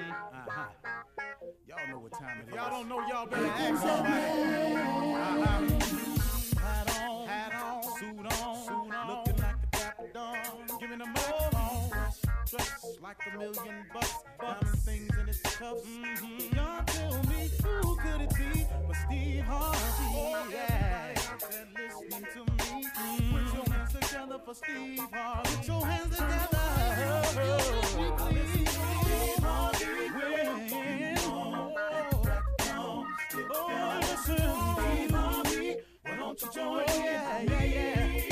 Uh-huh. Y'all know what time it is. Y'all don't know, y'all better ask somebody. Uh-huh. Hat on, hat on, suit on, suit on. Looking like a dapper dawn. Giving a microphone. Dressed like a million bucks. Diamond things in its cuffs. Mm-hmm. Y'all tell me who could it be but Steve Harvey? Oh, yeah. Listening to together for Steve Harvey. Put your hands together. Steve Harvey. Oh, listen, Steve Harvey. Why don't you join in? Yeah, yeah, yeah.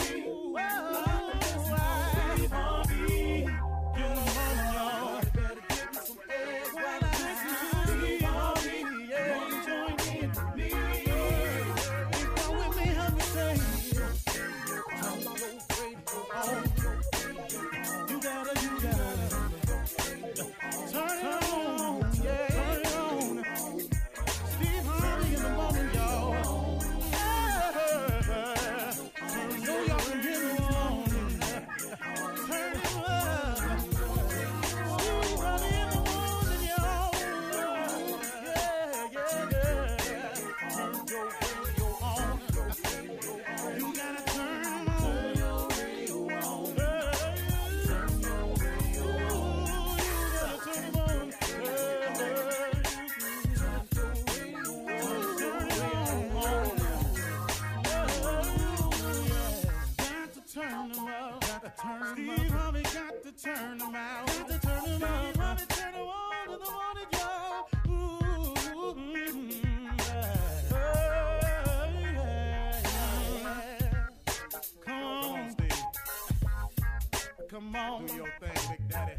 Come on. Do your thing, Big Daddy.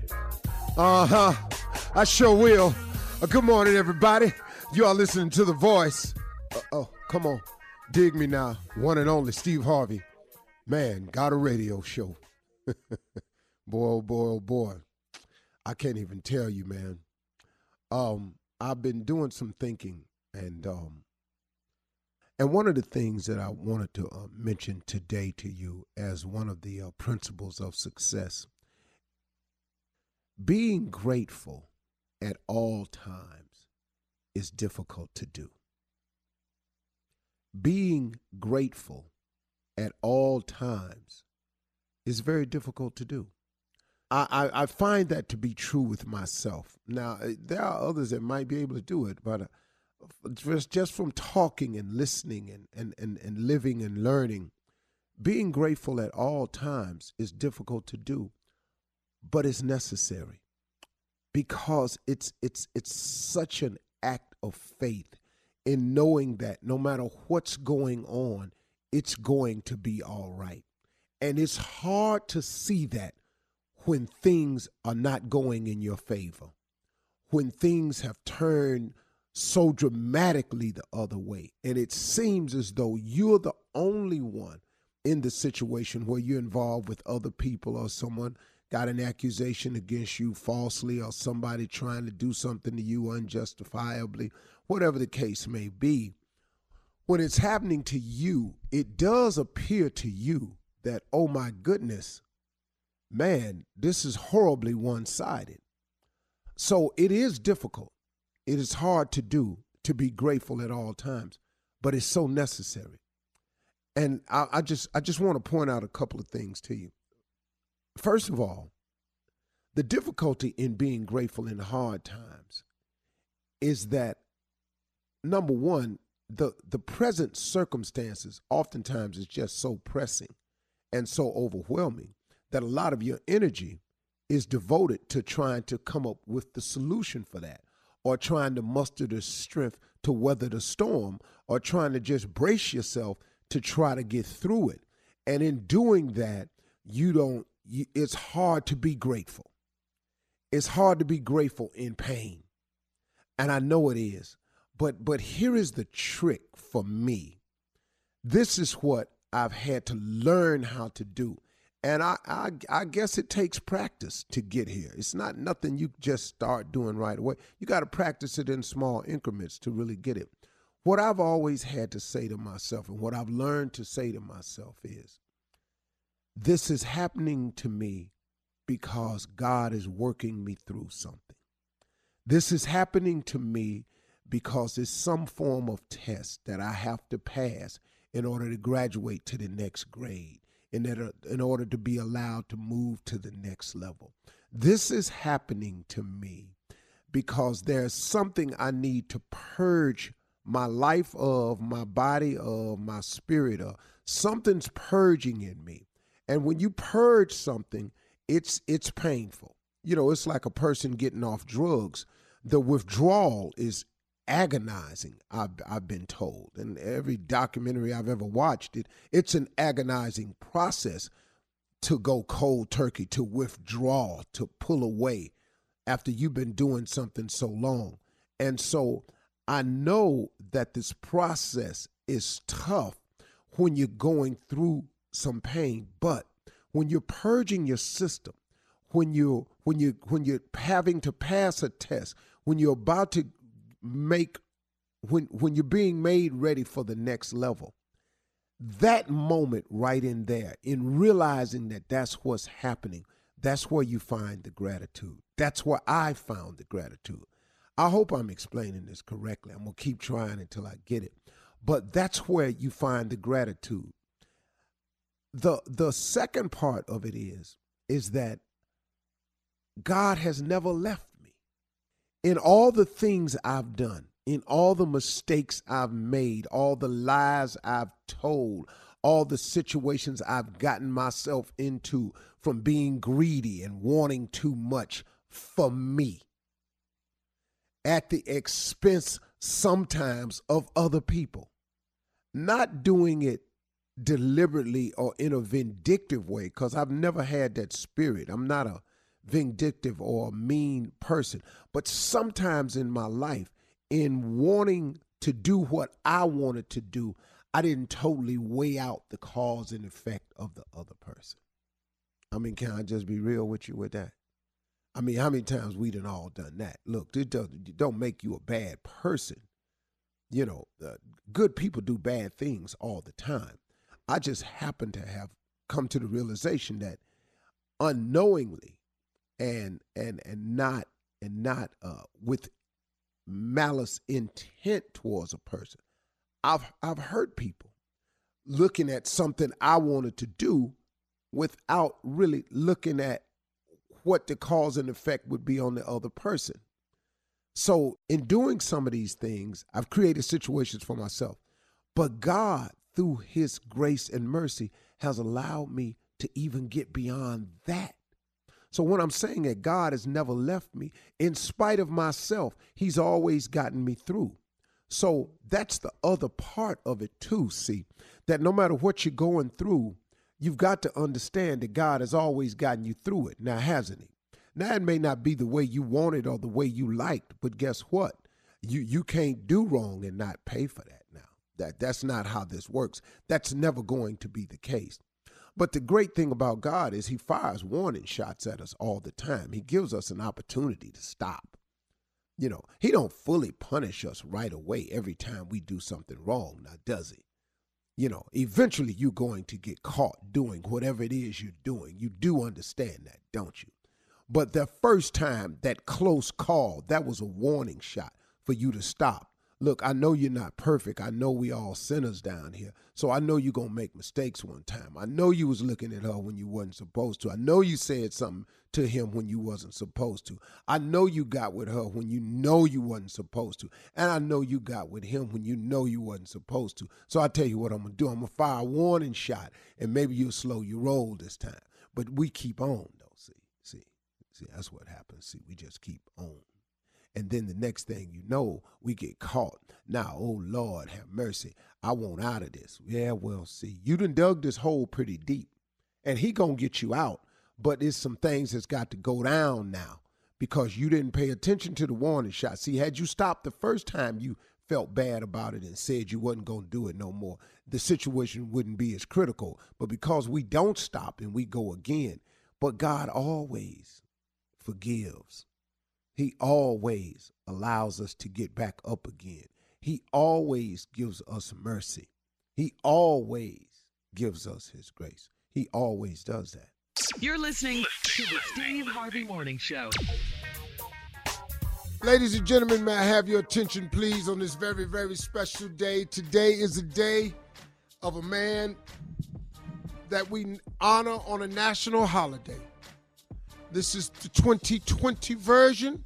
Uh huh. I sure will. Uh, good morning, everybody. You are listening to The Voice. Uh, oh, come on. Dig me now. One and only Steve Harvey. Man, got a radio show. boy, oh boy, oh boy. I can't even tell you, man. Um, I've been doing some thinking, and um, and one of the things that I wanted to uh, mention today to you as one of the uh, principles of success being grateful at all times is difficult to do. Being grateful at all times is very difficult to do. I, I, find that to be true with myself. Now, uh, there are others that might be able to do it, but uh, just, just from talking and listening and, and, and, and living and learning, being grateful at all times is difficult to do but it's necessary because it's it's it's such an act of faith in knowing that no matter what's going on it's going to be all right. And it's hard to see that when things are not going in your favor when things have turned so dramatically the other way and it seems as though you're the only one in the situation where you're involved with other people or someone got an accusation against you falsely or somebody trying to do something to you unjustifiably, whatever the case may be, when it's happening to you, it does appear to you that, oh my goodness, man, this is horribly one sided. So it is difficult. It is hard to do to be grateful at all times, but it's so necessary. And I, I just I just want to point out a couple of things to you. First of all, the difficulty in being grateful in hard times is that number one, the the present circumstances oftentimes is just so pressing and so overwhelming that a lot of your energy is devoted to trying to come up with the solution for that or trying to muster the strength to weather the storm or trying to just brace yourself to try to get through it. And in doing that you don't you, it's hard to be grateful. It's hard to be grateful in pain. And i know it is. But but here is the trick for me. This is what i've had to learn how to do and I, I i guess it takes practice to get here. It's not nothing you just start doing right away. You got to practice it in small increments to really get it. What i've always had to say to myself and what i've learned to say to myself is this is happening to me because God is working me through something. This is happening to me because it's some form of test that I have to pass in order to graduate to the next grade, in order, uh, in order to be allowed to move to the next level. This is happening to me because there's something I need to purge my life of, my body of, my spirit of. Something's purging in me. And when you purge something, it's it's painful. You know, it's like a person getting off drugs. The withdrawal is agonizing. I've, I've been told, and every documentary I've ever watched, it it's an agonizing process to go cold turkey, to withdraw, to pull away after you've been doing something so long. And so I know that this process is tough when you're going through some pain, but when you're purging your system, when you when you when you're having to pass a test, when you're about to make when when you're being made ready for the next level, that moment right in there, in realizing that that's what's happening, that's where you find the gratitude. That's where I found the gratitude. I hope I'm explaining this correctly. I'm going to keep trying until I get it. But that's where you find the gratitude. The the second part of it is is that God has never left. In all the things I've done, in all the mistakes I've made, all the lies I've told, all the situations I've gotten myself into from being greedy and wanting too much for me at the expense sometimes of other people. Not doing it deliberately or in a vindictive way, because I've never had that spirit. I'm not a vindictive or a mean person. But sometimes in my life, in wanting to do what I wanted to do, I didn't totally weigh out the cause and effect of the other person. I mean, can I just be real with you with that? I mean, how many times we done all done that? Look, this doesn't don't make you a bad person. You know, uh, good people do bad things all the time. I just happen to have come to the realization that unknowingly and and and not and not uh, with malice intent towards a person. I've I've hurt people looking at something I wanted to do without really looking at what the cause and effect would be on the other person. So, in doing some of these things, I've created situations for myself. But God, through His grace and mercy, has allowed me to even get beyond that. So, what I'm saying is, God has never left me. In spite of myself, He's always gotten me through. So, that's the other part of it, too. See, that no matter what you're going through, you've got to understand that God has always gotten you through it. Now, hasn't He? Now, it may not be the way you wanted or the way you liked, but guess what? You you can't do wrong and not pay for that now. That that's not how this works. That's never going to be the case. But the great thing about God is he fires warning shots at us all the time. He gives us an opportunity to stop. You know, he don't fully punish us right away every time we do something wrong, now does he? you know, eventually you're going to get caught doing whatever it is you're doing. You do understand that, don't you? But the first time, that close call, that was a warning shot for you to stop look, I know you're not perfect. I know we all sinners down here. So I know you're going to make mistakes one time. I know you was looking at her when you wasn't supposed to. I know you said something to him when you wasn't supposed to. I know you got with her when you know you wasn't supposed to. And I know you got with him when you know you wasn't supposed to. So I tell you what I'm going to do. I'm going to fire a warning shot and maybe you'll slow your roll this time. But we keep on though. See, see, see, that's what happens. See, we just keep on. And then the next thing you know, we get caught. Now, oh Lord, have mercy. I want out of this. Yeah, well, see, you done dug this hole pretty deep. And he gonna get you out. But there's some things that's got to go down now because you didn't pay attention to the warning shot. See, had you stopped the first time you felt bad about it and said you wasn't going to do it no more, the situation wouldn't be as critical. But because we don't stop and we go again, but God always forgives. He always allows us to get back up again. He always gives us mercy. He always gives us his grace. He always does that. You're listening to the Steve Harvey Morning Show. Ladies and gentlemen, may I have your attention, please, on this very, very special day? Today is a day of a man that we honor on a national holiday. This is the 2020 version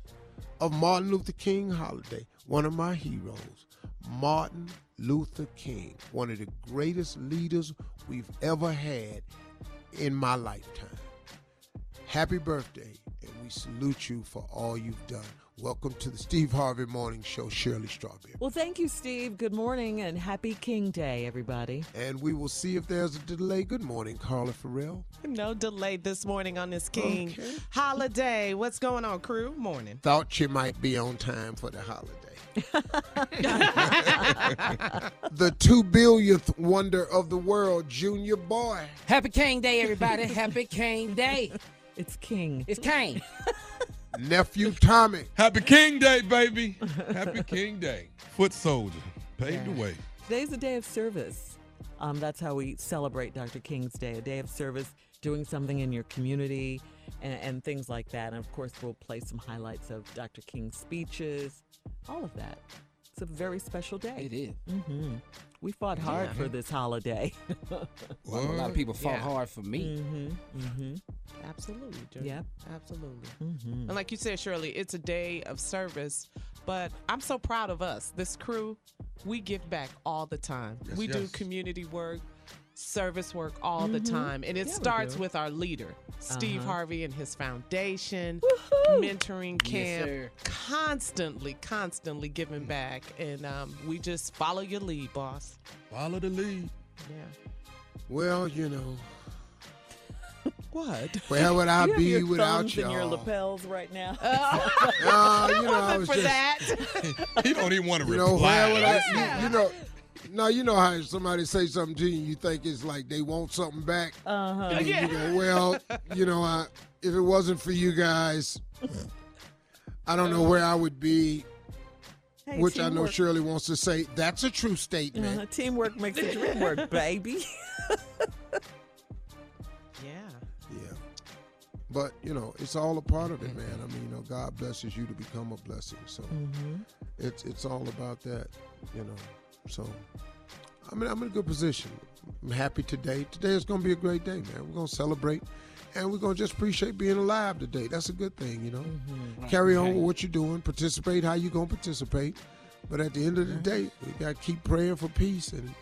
of Martin Luther King holiday, one of my heroes, Martin Luther King, one of the greatest leaders we've ever had in my lifetime. Happy birthday, and we salute you for all you've done. Welcome to the Steve Harvey Morning Show, Shirley Strawberry. Well, thank you, Steve. Good morning and happy King Day, everybody. And we will see if there's a delay. Good morning, Carla Ferrell. No delay this morning on this King Okay. holiday. What's going on, crew? Morning. Thought you might be on time for the holiday. the two billionth wonder of the world, Junior Boy. Happy King Day, everybody. Happy King Day. It's King. It's King. Nephew Tommy. Happy King Day, baby. Happy King Day. Foot soldier. Paved the way. Today's a day of service. Um, that's how we celebrate Dr. King's Day, a day of service, doing something in your community and, and things like that. And of course, we'll play some highlights of Dr. King's speeches, all of that. It's a very special day. It is. hmm We fought hard for this holiday. well, A lot of people fought Yeah. hard for me. hmm hmm Absolutely, Junior. Yep. Absolutely. hmm And like you said, Shirley, it's a day of service, but I'm so proud of us. This crew, we give back all the time. Yes, we do community work, service work all the time. And it Yeah, starts with our leader, Steve Uh-huh. Harvey and his foundation, Woohoo! mentoring camp, sir. constantly, constantly giving back. And um, we just follow your lead, boss. Follow the lead. Yeah. Well, you know, What? where would I you have be your without thumbs in your lapels right now. Uh, you know, I was for just, that. He don't even want to you know, reply. where would I, you, you know, no, you know how somebody say something to you, you think it's like they want something back. Uh-huh. And you go, well, you know, I, if it wasn't for you guys, I don't know where I would be. Hey, which I know. Shirley wants to say. That's a true statement. Uh, teamwork makes the dream work, baby. Yeah. Yeah. But, you know, it's all a part of it, man. I mean, you know, God blesses you to become a blessing. So Mm-hmm. it's it's all about that, you know. So I mean I'm in a good position. I'm happy today. Today is gonna be a great day, man. We're gonna celebrate and we're gonna just appreciate being alive today. That's a good thing, you know. Mm-hmm. Carry on with what you're doing, participate how you're gonna participate. But at the end of the day, we gotta keep praying for peace and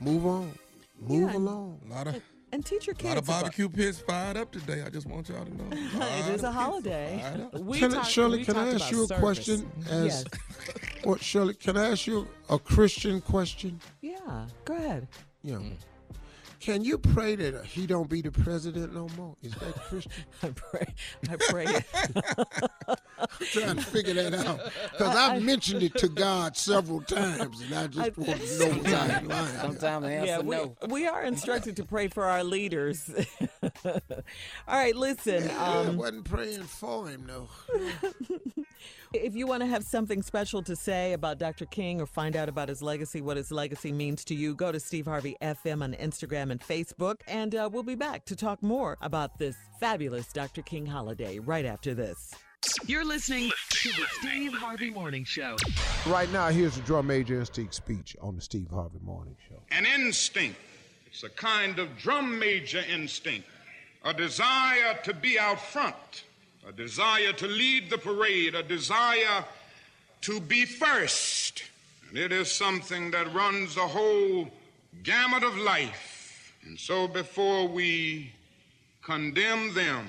move on. Move Yeah. along. A lot of, And teach your kids. A lot of about- barbecue pits fired up today. I just want y'all to know. It is a holiday. We Can talk- Shirley, we can I talked ask about you a service. question? As Yes. what, Shirley? Can I ask you a Christian question? Yeah. Go ahead. Yeah. Can you pray that he don't be the president no more? Is that Christian? I pray. I pray. I'm trying to figure that out because I've mentioned it to God several times, and I just I- want to know what's out line. Sometimes the answer yeah, we, no. we are instructed to pray for our leaders. All right, listen. I Um, wasn't praying for him though. If you want to have something special to say about Dr. King or find out about his legacy, what his legacy means to you, go to Steve Harvey FM on Instagram and Facebook, and uh, we'll be back to talk more about this fabulous Dr. King holiday right after this. You're listening to the Steve Harvey Morning Show. Right now, here's the drum major instinct speech on the Steve Harvey Morning Show. an instinct. It's a kind of drum major instinct, a desire to be out front, a desire to lead the parade, a desire to be first. And it is something that runs the whole gamut of life. And so before we condemn them,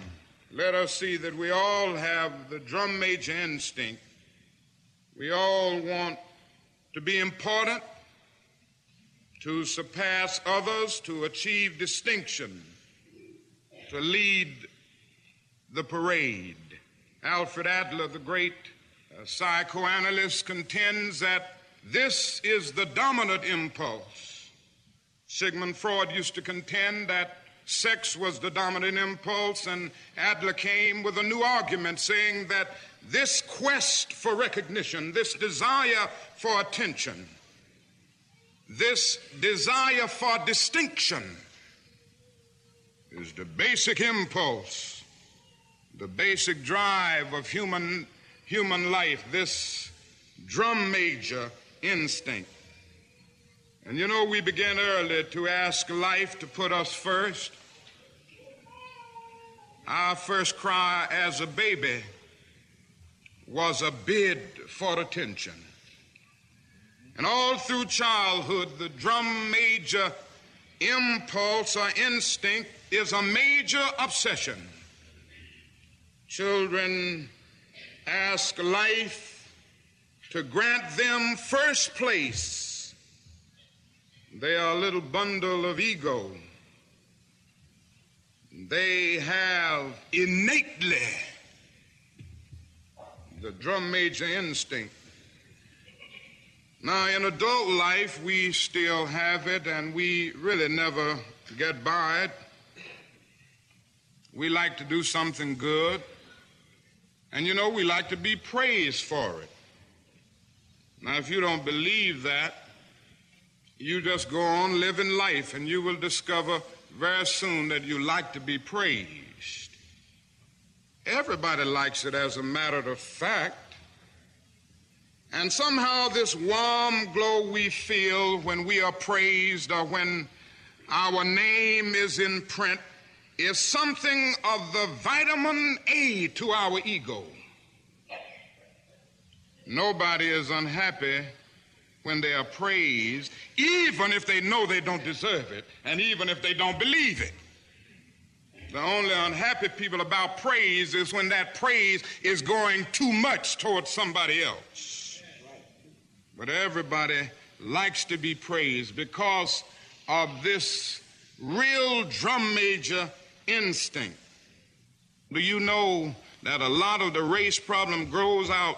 let us see that we all have the drum major instinct. We all want to be important to surpass others, to achieve distinction, to lead the parade. Alfred Adler, the great uh, psychoanalyst, contends that this is the dominant impulse. Sigmund Freud used to contend that sex was the dominant impulse, and Adler came with a new argument saying that this quest for recognition, this desire for attention, this desire for distinction is the basic impulse, the basic drive of human human life, this drum major instinct. And you know, we began early to ask life to put us first. Our first cry as a baby was a bid for attention. And all through childhood, the drum major impulse or instinct is a major obsession. Children ask life to grant them first place. They are a little bundle of ego. They have innately the drum major instinct. Now, in adult life, we still have it, and we really never get by it. We like to do something good, and you know, we like to be praised for it. Now, if you don't believe that, you just go on living life, and you will discover very soon that you like to be praised. Everybody likes it as a matter of fact. And somehow, this warm glow we feel when we are praised or when our name is in print is something of the vitamin A to our ego. Nobody is unhappy when they are praised, even if they know they don't deserve it, and even if they don't believe it. The only unhappy people about praise is when that praise is going too much towards somebody else. But everybody likes to be praised because of this real drum major instinct. Do you know that a lot of the race problem grows out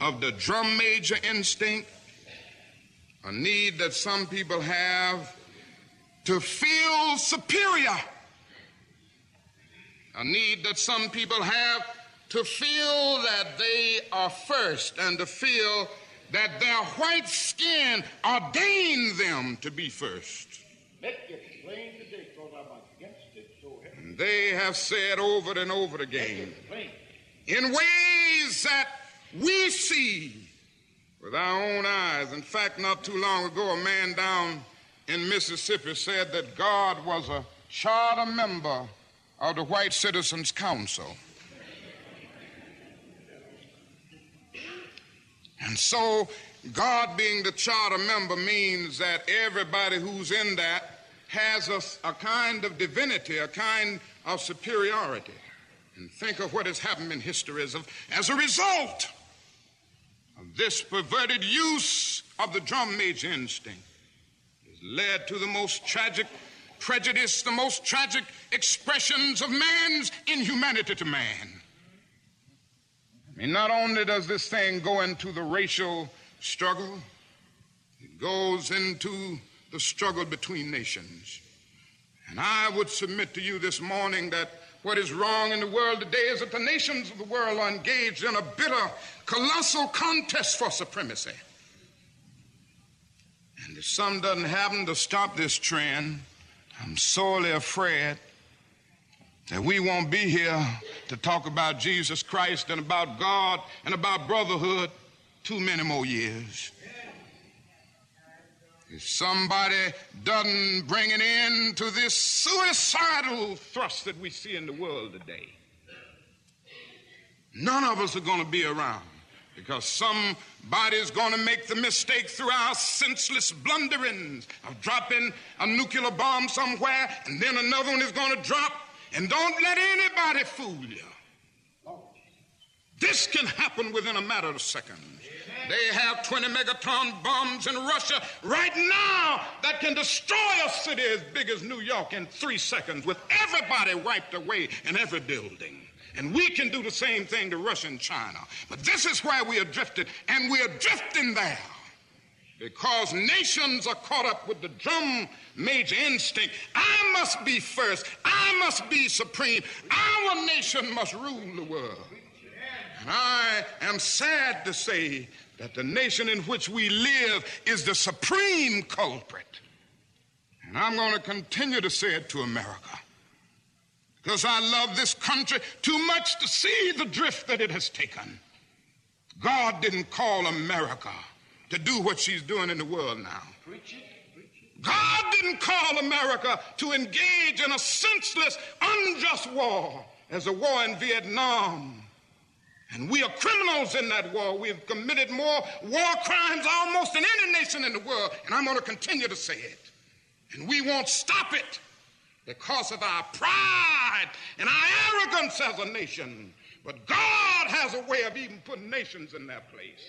of the drum major instinct? A need that some people have to feel superior. A need that some people have to feel that they are first and to feel that their white skin ordained them to be first. And they have said over and over again, in ways that we see with our own eyes. In fact, not too long ago, a man down in Mississippi said that God was a charter member of the White Citizens Council. And so, God being the charter member means that everybody who's in that has a, a, kind of divinity, a kind of superiority. And think of what has happened in history as, of, as a result of this perverted use of the drum major instinct has led to the most tragic prejudice, the most tragic expressions of man's inhumanity to man. I mean, not only does this thing go into the racial struggle, it goes into the struggle between nations. And I would submit to you this morning that what is wrong in the world today is that the nations of the world are engaged in a bitter, colossal contest for supremacy. And if some doesn't happen to stop this trend, I'm sorely afraid that we won't be here to talk about Jesus Christ and about God and about brotherhood too many more years. If somebody doesn't bring an end to this suicidal thrust that we see in the world today, none of us are going to be around because somebody's going to make the mistake through our senseless blunderings of dropping a nuclear bomb somewhere and then another one is going to drop and don't let anybody fool you. This can happen within a matter of seconds. They have 20 megaton bombs in Russia right now that can destroy a city as big as New York in three seconds with everybody wiped away in every building. And we can do the same thing to Russia and China. But this is where we are drifted, and we are drifting there because nations are caught up with the drum major instinct. I must be first. I must be supreme. Our nation must rule the world. And I am sad to say that the nation in which we live is the supreme culprit. And I'm going to continue to say it to America because I love this country too much to see the drift that it has taken. God didn't call America to do what she's doing in the world now. God didn't call America to engage in a senseless, unjust war as a war in Vietnam. And we are criminals in that war. We've committed more war crimes almost than any nation in the world. And I'm going to continue to say it. And we won't stop it because of our pride and our arrogance as a nation. But God has a way of even putting nations in their place.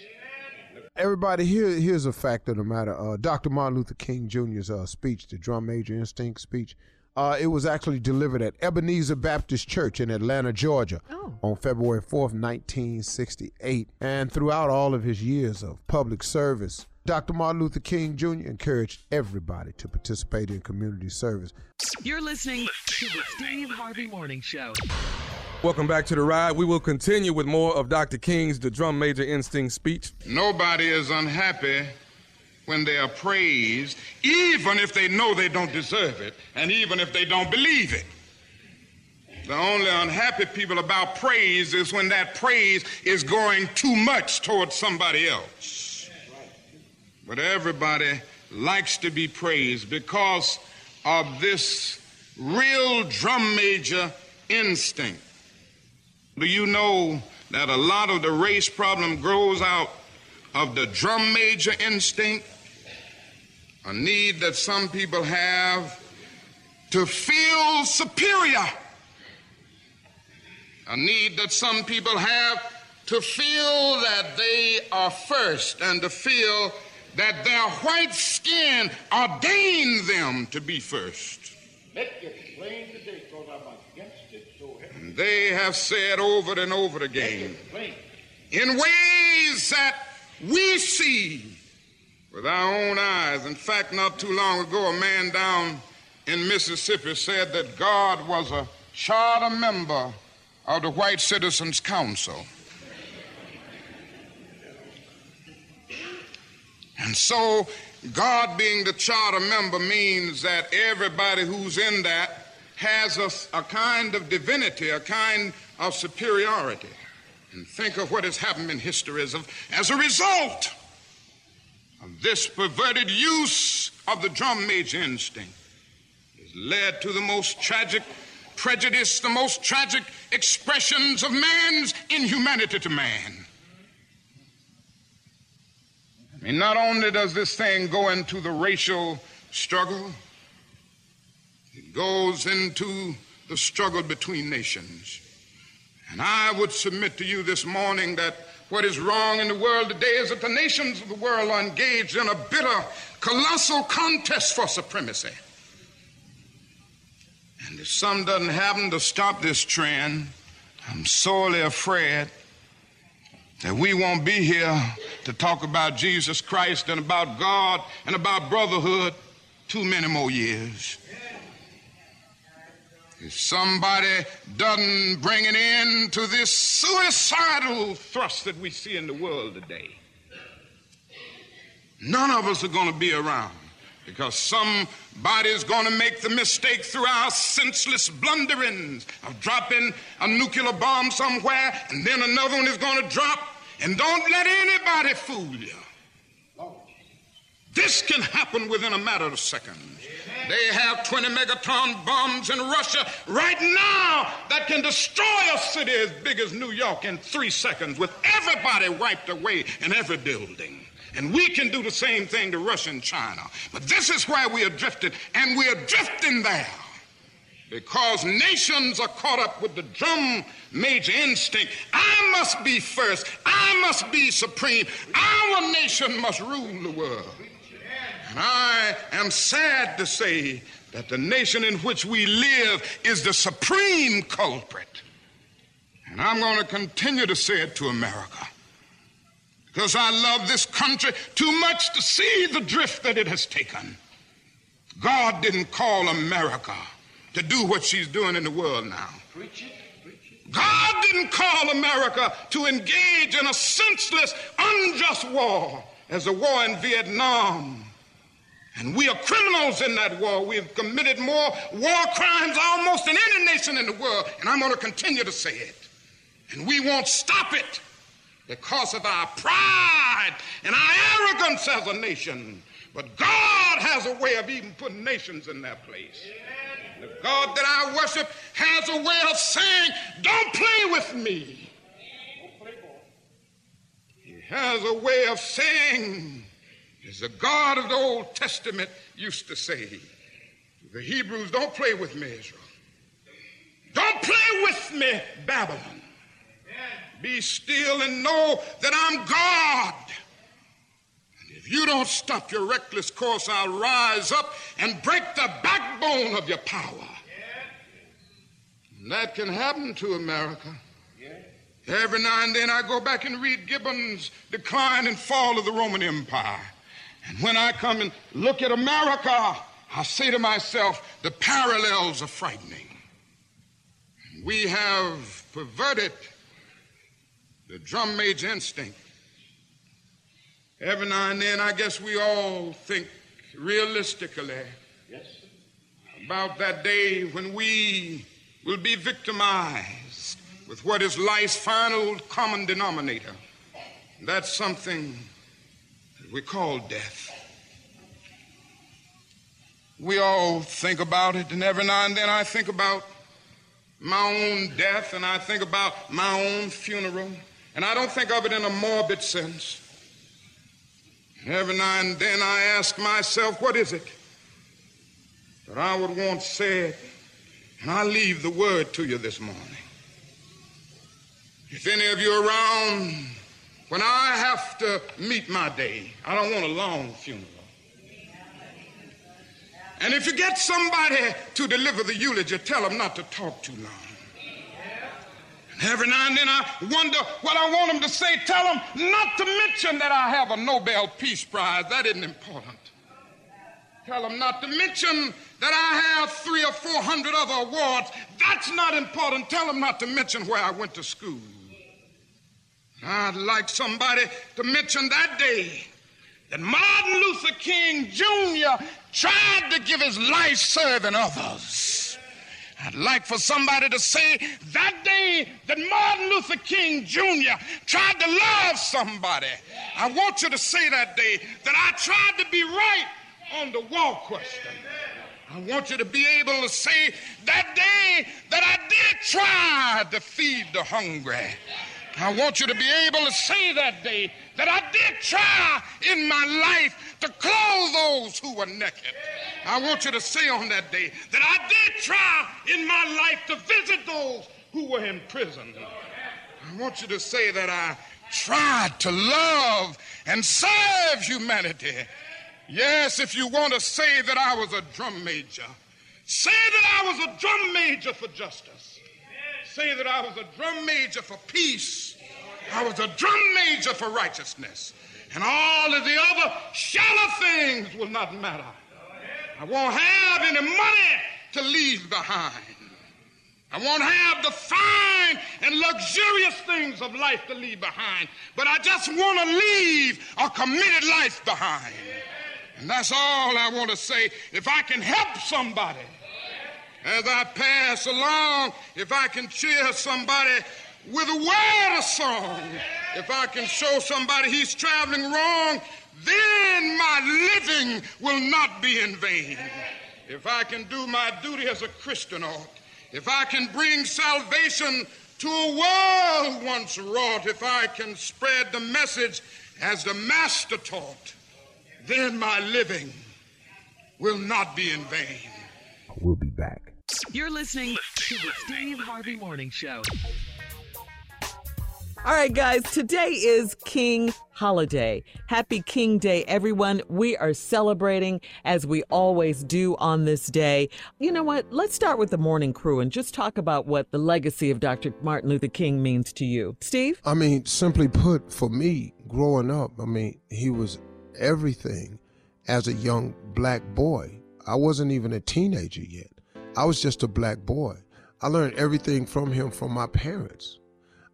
Everybody, here, here's a fact of the matter. Uh, Dr. Martin Luther King Jr.'s uh, speech, the Drum Major Instinct speech, uh, it was actually delivered at Ebenezer Baptist Church in Atlanta, Georgia, Oh. on February 4th, 1968. And throughout all of his years of public service, Dr. Martin Luther King Jr. encouraged everybody to participate in community service. You're listening to the Steve Harvey Morning Show. Welcome back to the ride. We will continue with more of Dr. King's The Drum Major Instinct speech. Nobody is unhappy when they are praised, even if they know they don't deserve it, and even if they don't believe it. The only unhappy people about praise is when that praise is going too much towards somebody else. But everybody likes to be praised because of this real drum major instinct. Do you know that a lot of the race problem grows out of the drum major instinct? A need that some people have to feel superior. A need that some people have to feel that they are first and to feel that their white skin ordained them to be first. Let me explain today because I'm against it so heavy. And they have said over and over again in ways that we see with our own eyes. In fact, not too long ago, a man down in Mississippi said that God was a charter member of the White Citizens Council. And so, God being the charter member means that everybody who's in that has a, a kind of divinity, a kind of superiority. And think of what has happened in history as, as a result this perverted use of the drum major instinct has led to the most tragic prejudice, the most tragic expressions of man's inhumanity to man. I mean, not only does this thing go into the racial struggle, it goes into the struggle between nations. And I would submit to you this morning that what is wrong in the world today is that the nations of the world are engaged in a bitter, colossal contest for supremacy. And if some doesn't happen to stop this trend, I'm sorely afraid that we won't be here to talk about Jesus Christ and about God and about brotherhood too many more years. If somebody doesn't bring an end to this suicidal thrust that we see in the world today, none of us are going to be around because somebody's going to make the mistake through our senseless blunderings of dropping a nuclear bomb somewhere and then another one is going to drop. And don't let anybody fool you. This can happen within a matter of seconds. They have 20 megaton bombs in Russia right now that can destroy a city as big as New York in three seconds with everybody wiped away in every building. And we can do the same thing to Russia and China. But this is where we are drifted, and we are drifting there because nations are caught up with the drum major instinct. I must be first. I must be supreme. Our nation must rule the world. And I am sad to say that the nation in which we live is the supreme culprit. And I'm going to continue to say it to America because I love this country too much to see the drift that it has taken. God didn't call America to do what she's doing in the world now. Preach it. God didn't call America to engage in a senseless, unjust war as the war in Vietnam. And we are criminals in that war. We have committed more war crimes almost than any nation in the world. And I'm going to continue to say it. And we won't stop it because of our pride and our arrogance as a nation. But God has a way of even putting nations in their place. The God that I worship has a way of saying, Don't play with me. He has a way of saying, as the God of the Old Testament used to say, the Hebrews, don't play with me, Israel. Don't play with me, Babylon. Be still and know that I'm God. And if you don't stop your reckless course, I'll rise up and break the backbone of your power. And that can happen to America. Every now and then I go back and read Gibbon's Decline and Fall of the Roman Empire. And when I come and look at America, I say to myself, the parallels are frightening. We have perverted the drum major instinct. Every now and then, I guess we all think realistically yes. about that day when we will be victimized with what is life's final common denominator. That's something we call death. We all think about it, and every now and then I think about my own death and I think about my own funeral, and I don't think of it in a morbid sense. Every now and then I ask myself, what is it that I would want said? And I leave the word to you this morning. If any of you around when I have to meet my day, I don't want a long funeral. And if you get somebody to deliver the eulogy, tell them not to talk too long. And every now and then I wonder what I want them to say. Tell them not to mention that I have a Nobel Peace Prize. That isn't important. Tell them not to mention that I have three or four hundred other awards. That's not important. Tell them not to mention where I went to school. I'd like somebody to mention that day that Martin Luther King Jr. tried to give his life serving others. I'd like for somebody to say that day that Martin Luther King Jr. tried to love somebody. I want you to say that day that I tried to be right on the wall question. I want you to be able to say that day that I did try to feed the hungry. I want you to be able to say that day that I did try in my life to clothe those who were naked. I want you to say on that day that I did try in my life to visit those who were in prison. I want you to say that I tried to love and serve humanity. Yes, if you want to say that I was a drum major, say that I was a drum major for justice. Say that I was a drum major for peace. I was a drum major for righteousness. And all of the other shallow things will not matter. I won't have any money to leave behind. I won't have the fine and luxurious things of life to leave behind. But I just want to leave a committed life behind. And that's all I want to say. If I can help somebody as I pass along, if I can cheer somebody with a word of song. If I can show somebody he's traveling wrong, then my living will not be in vain. If I can do my duty as a Christian ought, if I can bring salvation to a world once wrought, if I can spread the message as the Master taught, then my living will not be in vain. We'll be back. You're listening to the Steve Harvey Morning Show. All right, guys, today is King Holiday. Happy King Day, everyone. We are celebrating as we always do on this day. You know what? Let's start with the morning crew and just talk about what the legacy of Dr. Martin Luther King means to you. Steve? I mean, simply put, for me, growing up, I mean, he was everything as a young black boy. I wasn't even a teenager yet. I was just a black boy. I learned everything from him from my parents.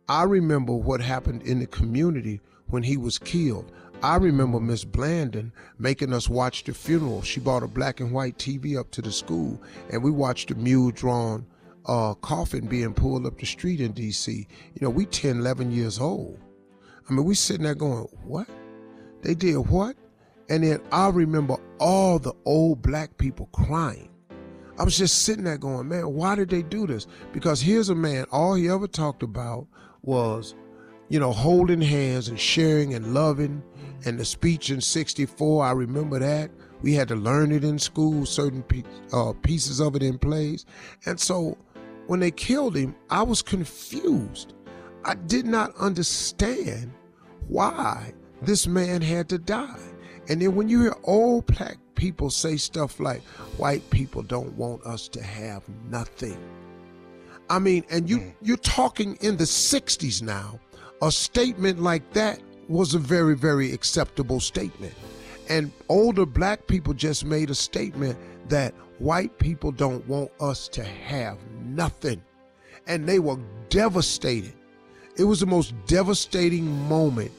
I remember what happened in the community when he was killed. I remember Miss Blandon making us watch the funeral. She brought a black and white TV up to the school, and we watched the mule drawn uh, coffin being pulled up the street in D.C. You know, we 10, 11 years old. I mean, we sitting there going, what? They did what? And then I remember all the old black people crying. I was just sitting there going, man, why did they do this? Because here's a man, all he ever talked about was, you know, holding hands and sharing and loving. And the speech in 64, I remember that. We had to learn it in school, certain pe- uh, pieces of it in plays. And so when they killed him, I was confused. I did not understand why this man had to die. And then when you hear old black people say stuff like, white people don't want us to have nothing. I mean, and you mm. you're talking in the 60s now. A statement like that was a very, very acceptable statement. And older black people just made a statement that white people don't want us to have nothing. And they were devastated. It was the most devastating moment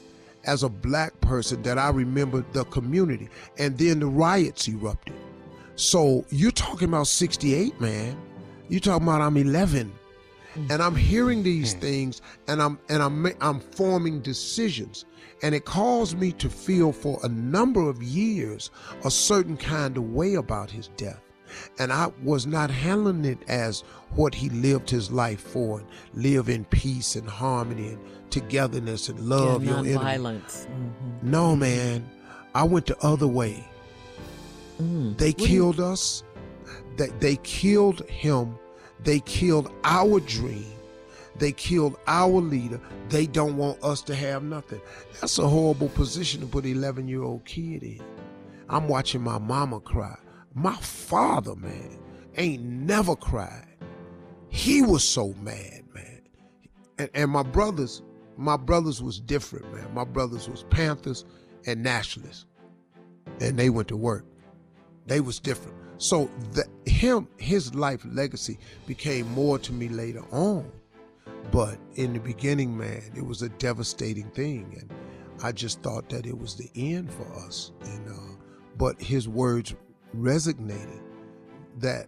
as a black person that I remember the community. And then the riots erupted. So you're talking about 68, man. You're talking about I'm 11. And I'm hearing these hmm. things and I'm and I'm I'm forming decisions. And it caused me to feel for a number of years a certain kind of way about his death. And I was not handling it as what he lived his life for and live in peace and harmony and togetherness and love yeah, your enemy. nonviolence. Mhm. No, man. I went the other way. Mm. They killed us. They, they killed him. They killed our dream. They killed our leader. They don't want us to have nothing. That's a horrible position to put an 11 year old kid in. I'm watching my mama cry. My father, man, ain't never cried. He was so mad, man. And, and my brothers, my brothers was different, man. My brothers was Panthers and Nationalists. And they went to work. They was different. So the, him, his life legacy became more to me later on. But in the beginning, man, it was a devastating thing, and I just thought that it was the end for us. And uh, but his words resonated that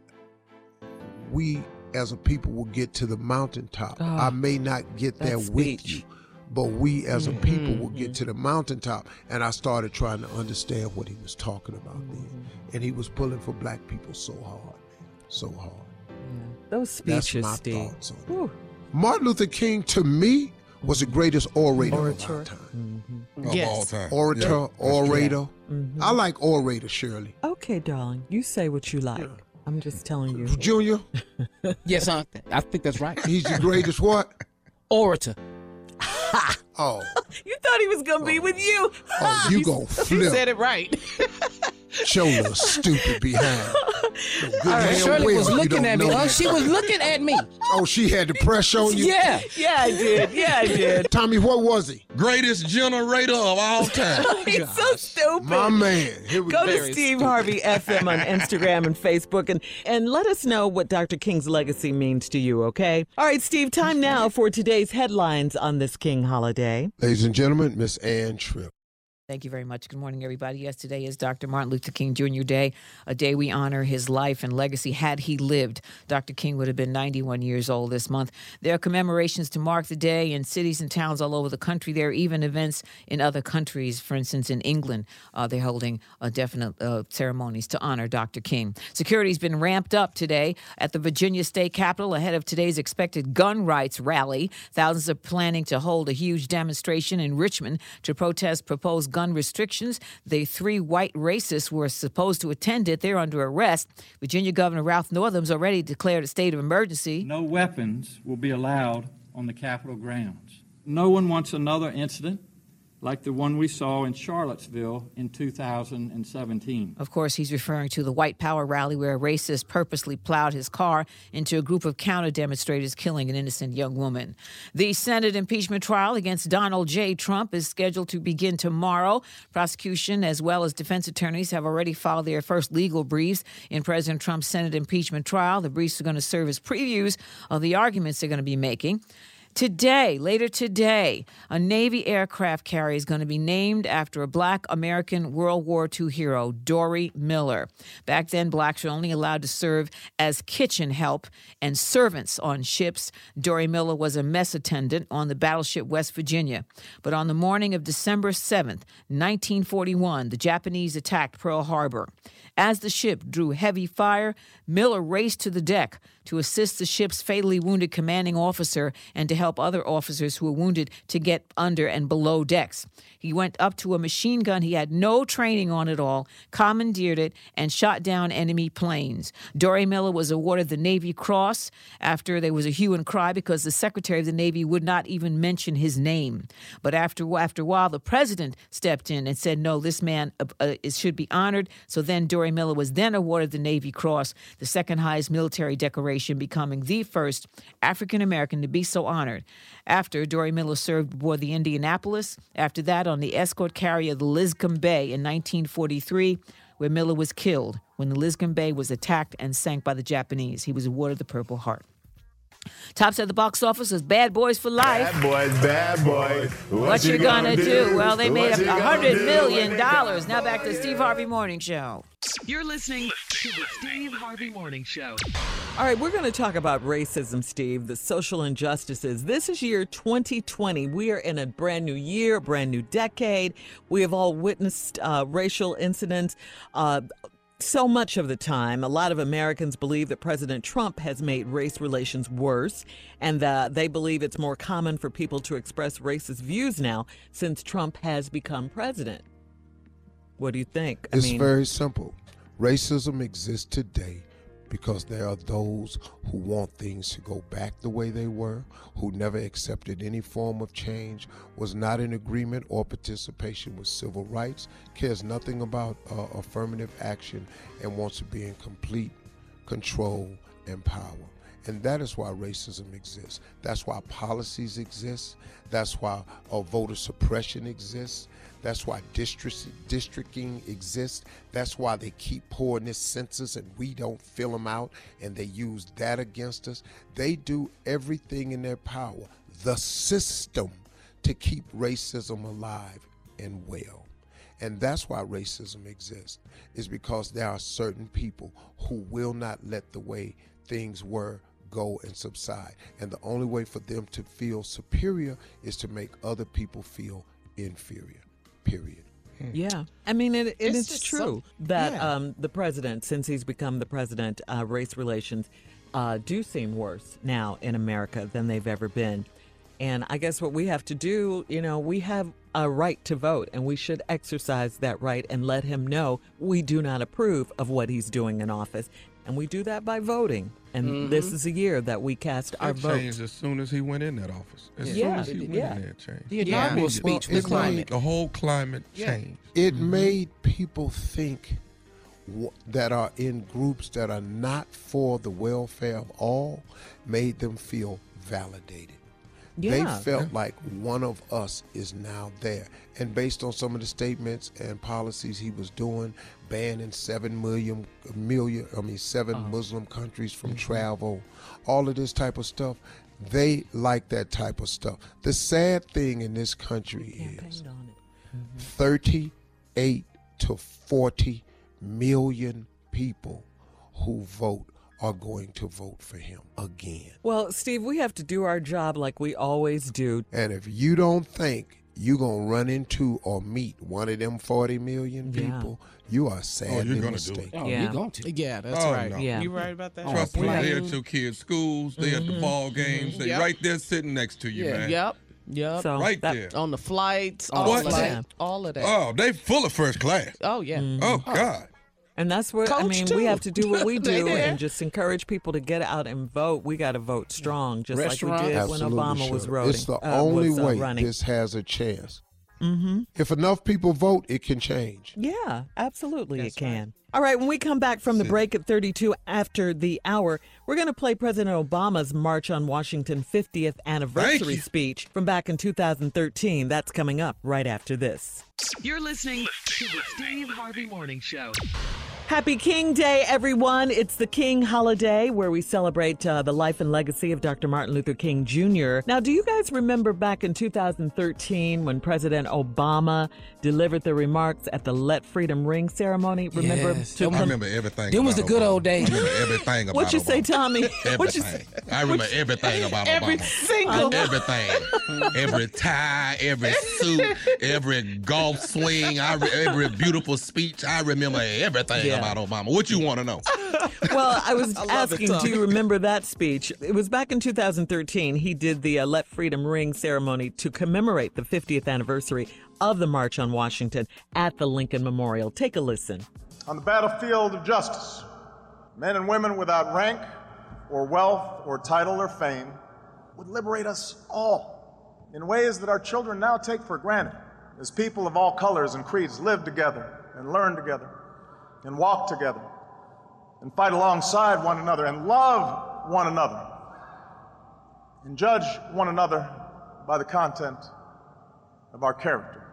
we as a people will get to the mountaintop. Oh, I may not get there with you, but we as a people will get to the mountaintop. And I started trying to understand what he was talking about Mm-hmm. then. And he was pulling for black people so hard, man, so hard. Yeah. Those speeches, That's speeches, my Steve. thoughts on it. Martin Luther King, to me, was the greatest orator of Orator. our time. Of Yes. all time. Orator, Yeah, that's true. orator. Mhm. I like orator, Shirley. Okay, darling. You say what you like. I'm just telling you. Junior, Yes, Aunt. I think that's right. he's the greatest what? Orator. Oh, You thought he was gonna be oh. with you. oh, you go He flip. said it right. Show little stupid behind. Good damn Shirley was looking at me. Oh, she was looking at me. Oh, she had the pressure on you? Yeah. yeah, I did. Yeah, I did. Tommy, what was he? Greatest generator of all time. He's so stupid. My man. Here we Go go. to Steve Harvey FM on Instagram and Facebook and, and let us know what Dr. King's legacy means to you, okay? All right, Steve, time now for today's headlines on this King holiday. Ladies and gentlemen, Miss Ann Tripp. Thank you very much. Good morning, everybody. Yes, today is Dr. Martin Luther King Jr. Day, a day we honor his life and legacy. Had he lived, Dr. King would have been 91 years old this month. There are commemorations to mark the day in cities and towns all over the country. There are even events in other countries. For instance, in England, uh, they're holding uh, definite uh, ceremonies to honor Dr. King. Security's been ramped up today at the Virginia State Capitol ahead of today's expected gun rights rally. Thousands are planning to hold a huge demonstration in Richmond to protest proposed gun restrictions. The three white racists were supposed to attend it. They're under arrest. Virginia Governor Ralph Northam's already declared a state of emergency. No weapons will be allowed on the Capitol grounds. No one wants another incident like the one we saw in Charlottesville in 2017. Of course, he's referring to the White Power rally where a racist purposely plowed his car into a group of counter demonstrators, killing an innocent young woman. The Senate impeachment trial against Donald J. Trump is scheduled to begin tomorrow. Prosecution, as well as defense attorneys, have already filed their first legal briefs in President Trump's Senate impeachment trial. The briefs are going to serve as previews of the arguments they're going to be making. Today, later today, a Navy aircraft carrier is going to be named after a black American World War II hero, Dory Miller. Back then, blacks were only allowed to serve as kitchen help and servants on ships. Dory Miller was a mess attendant on the battleship West Virginia. But on the morning of December 7th, 1941, the Japanese attacked Pearl Harbor. As the ship drew heavy fire, Miller raced to the deck to assist the ship's fatally wounded commanding officer and to help other officers who were wounded to get under and below decks. He went up to a machine gun he had no training on at all, commandeered it, and shot down enemy planes. Dory Miller was awarded the Navy Cross after there was a hue and cry because the Secretary of the Navy would not even mention his name. But after, after a while, the president stepped in and said, no, this man uh, uh, should be honored. So then Dory Miller was then awarded the Navy Cross, the second highest military decoration, becoming the first African American to be so honored. After Dory Miller served aboard the Indianapolis, after that on the escort carrier the Liscome Bay in 1943, where Miller was killed when the Liscome Bay was attacked and sank by the Japanese. He was awarded the Purple Heart. Tops at the box office is Bad Boys for Life. Bad boys, bad boys. What, What you gonna do? Well, they made a you gonna hundred do? million dollars. Now back to Steve Harvey Morning Show. You're listening to the Steve Harvey Morning Show. All right, we're going to talk about racism, Steve, the social injustices. This is year 2020. We are in a brand new year, a brand new decade. We have all witnessed uh, racial incidents. Uh, so much of the time, a lot of Americans believe that President Trump has made race relations worse, and that they believe it's more common for people to express racist views now since Trump has become president. What do you think? It's very simple. Racism exists today because there are those who want things to go back the way they were, who never accepted any form of change, was not in agreement or participation with civil rights, cares nothing about uh, affirmative action, and wants to be in complete control and power. And that is why racism exists. That's why policies exist. That's why uh, voter suppression exists. That's why district, districting exists. That's why they keep pouring this census and we don't fill them out and they use that against us. They do everything in their power, the system, to keep racism alive and well. And that's why racism exists, is because there are certain people who will not let the way things were go and subside. And the only way for them to feel superior is to make other people feel inferior. Period. Yeah, I mean, it, it It's is just true some- that yeah. um, the president, since he's become the president, uh, race relations uh, do seem worse now in America than they've ever been. And I guess what we have to do, you know, we have a right to vote, and we should exercise that right and let him know we do not approve of what he's doing in office. And we do that by voting. And mm-hmm. this is a year that we cast our That vote. changed as soon as he went in that office. As Yeah. soon as he went Yeah. in there, it changed. The inaugural Well, speech it was made- climate. The whole climate Yeah. changed. It mm-hmm. made people think w- that are in groups that are not for the welfare of all, made them feel validated. Yeah. They felt like one of us is now there. And based on some of the statements and policies he was doing, banning seven million, million I mean, 7 Uh-huh. Muslim countries from Mm-hmm. travel, all of this type of stuff, they like that type of stuff. The sad thing in this country is Campaigned on it. 38 to 40 million people who vote are going to vote for him again. Well, Steve, we have to do our job like we always do. And if you don't think you're going to run into or meet one of them 40 million Yeah. people, you are sadly oh, gonna do it. mistaken. Oh, Yeah. you're going to. Yeah, that's Oh, right. no. Yeah. You right about that? Trust me, plane. they at your kids' schools, they at the mm-hmm. ball games, they Yep. right there sitting next to you, Yeah. man. Yep. Yep. So Right that- there. On the flights, On all the of that. All of that. Oh, they full of first class. Oh, yeah. Mm-hmm. Oh God. And that's what I mean. too. We have to do what we do and just encourage people to get out and vote. We got to vote strong, just Restaurant? like we did when Absolutely Obama was should. voting. It's the uh, only was, uh, way running. this has a chance. Mm-hmm. If enough people vote, it can change. Yeah, absolutely, That's it can. All right, when we come back from the break at 32 after the hour, we're going to play President Obama's March on Washington 50th anniversary speech from back in 2013. That's coming up right after this. You're listening to the Steve Harvey Morning Show. Happy King Day, everyone. It's the King holiday where we celebrate uh, the life and legacy of Dr. Martin Luther King Jr. Now, do you guys remember back in 2013 when President Obama delivered the remarks at the Let Freedom Ring ceremony? Remember? Yes. to I com- remember everything. Them was the about good Obama. old days. I remember everything about What you say, Obama. Tommy? What you Everything. I remember everything about Every Obama. single- everything. every tie, every suit, every golf swing, I re- every beautiful speech. I remember everything Yeah. About Obama. What you want to know? well, I was I love it, asking, do you remember that speech? It was back in 2013. He did the uh, Let Freedom Ring ceremony to commemorate the 50th anniversary of the March on Washington at the Lincoln Memorial. Take a listen. On the battlefield of justice, men and women without rank or wealth or title or fame would liberate us all in ways that our children now take for granted as people of all colors and creeds live together and learn together and walk together and fight alongside one another and love one another and judge one another by the content of our character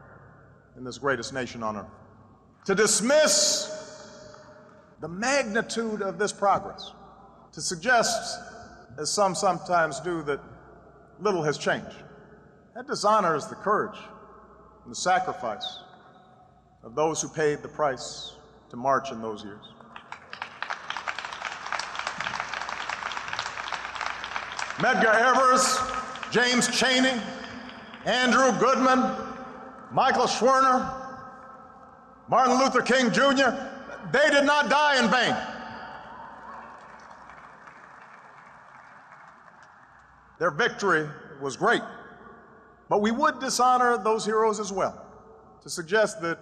in this greatest nation on earth. To dismiss the magnitude of this progress, to suggest, as some sometimes do, that little has changed, that dishonors the courage and the sacrifice of those who paid the price to march in those years. Medgar Evers, James Chaney, Andrew Goodman, Michael Schwerner, Martin Luther King Jr., they did not die in vain. Their victory was great. But we would dishonor those heroes as well to suggest that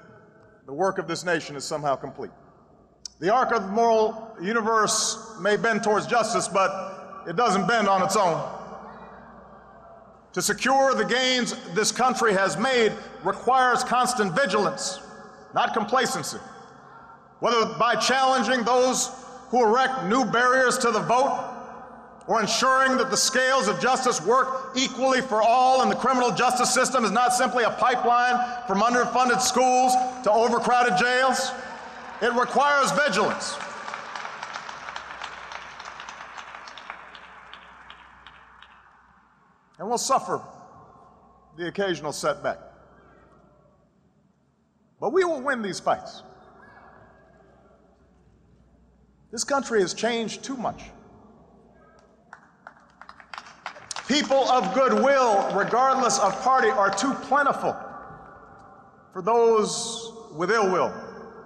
the work of this nation is somehow complete. The arc of the moral universe may bend towards justice, but it doesn't bend on its own. To secure the gains this country has made requires constant vigilance, not complacency. Whether by challenging those who erect new barriers to the vote, or ensuring that the scales of justice work equally for all and the criminal justice system is not simply a pipeline from underfunded schools to overcrowded jails, it requires vigilance. And we'll suffer the occasional setback. But we will win these fights. This country has changed too much. People of goodwill, regardless of party, are too plentiful for those with ill will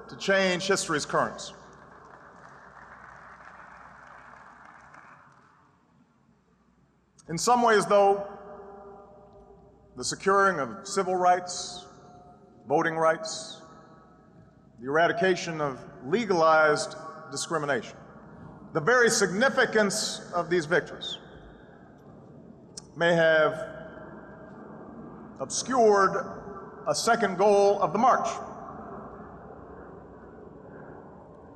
to change history's currents. In some ways, though, the securing of civil rights, voting rights, the eradication of legalized discrimination, the very significance of these victories may have obscured a second goal of the march.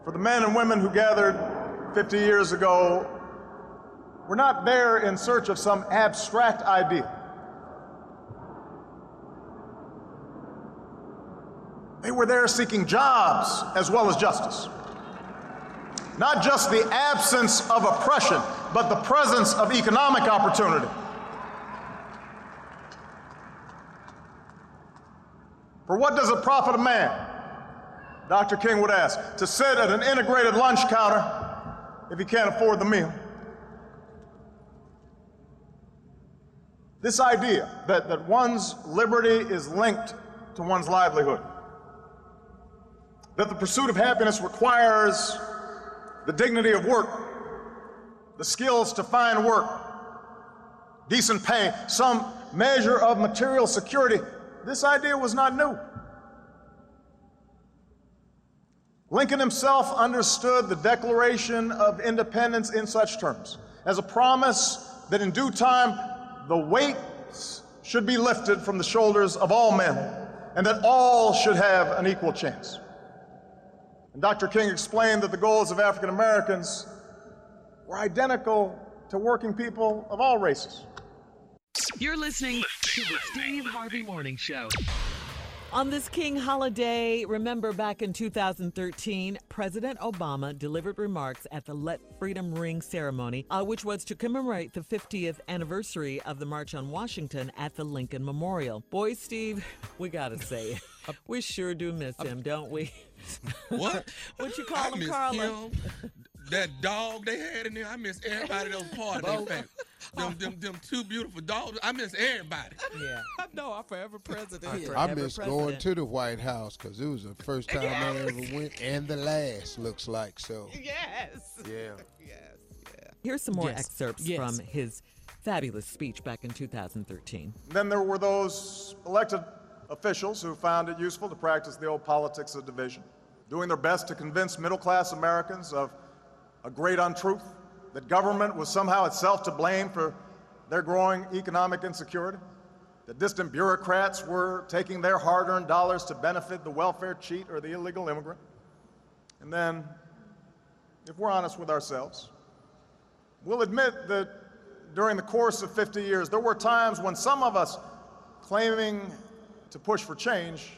For the men and women who gathered 50 years ago, were not there in search of some abstract idea. They were there seeking jobs as well as justice. Not just the absence of oppression, but the presence of economic opportunity. For what does it profit a man, Dr. King would ask, to sit at an integrated lunch counter if he can't afford the meal? This idea that, that one's liberty is linked to one's livelihood, that the pursuit of happiness requires the dignity of work, the skills to find work, decent pay, some measure of material security, this idea was not new. Lincoln himself understood the Declaration of Independence in such terms as a promise that in due time the weights should be lifted from the shoulders of all men and that all should have an equal chance. And Dr. King explained that the goals of African Americans were identical to working people of all races. You're listening to the Steve Harvey Morning Show. On this King holiday, remember back in 2013, President Obama delivered remarks at the Let Freedom Ring ceremony, uh, which was to commemorate the 50th anniversary of the March on Washington at the Lincoln Memorial. Boy, Steve, we gotta say, we sure do miss him, don't we? What? what you call I him, miss Carla? him. That dog they had in there, I miss everybody that was part of that family. Them, them, them two beautiful dogs, I miss everybody. Yeah. no, I'm forever president. I miss going to the White House because it was the first time I ever went and the last, looks like. So, Yes. Yeah. Yes. yeah. Here's some more Yes. excerpts Yes. from his fabulous speech back in 2013. Then there were those elected officials who found it useful to practice the old politics of division, doing their best to convince middle class Americans of a great untruth that government was somehow itself to blame for their growing economic insecurity, that distant bureaucrats were taking their hard earned dollars to benefit the welfare cheat or the illegal immigrant. And then, if we're honest with ourselves, we'll admit that during the course of 50 years, there were times when some of us claiming to push for change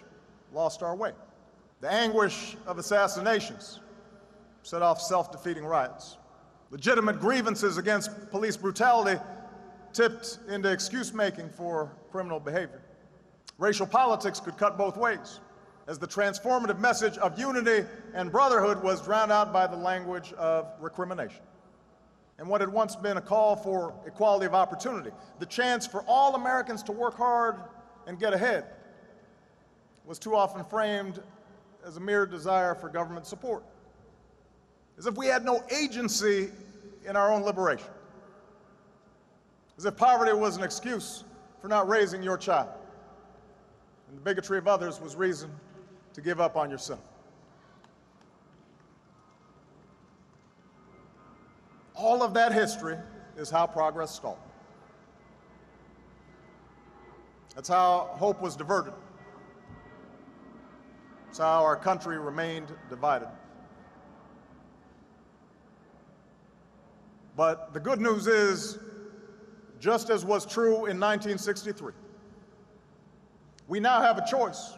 lost our way. The anguish of assassinations set off self defeating riots. Legitimate grievances against police brutality tipped into excuse making for criminal behavior. Racial politics could cut both ways, as the transformative message of unity and brotherhood was drowned out by the language of recrimination and what had once been a call for equality of opportunity, the chance for all Americans to work hard and get ahead, was too often framed as a mere desire for government support, as if we had no agency in our own liberation, as if poverty was an excuse for not raising your child, and the bigotry of others was reason to give up on yourself. All of that history is how progress stalled. That's how hope was diverted. That's how our country remained divided. But the good news is, just as was true in 1963, we now have a choice.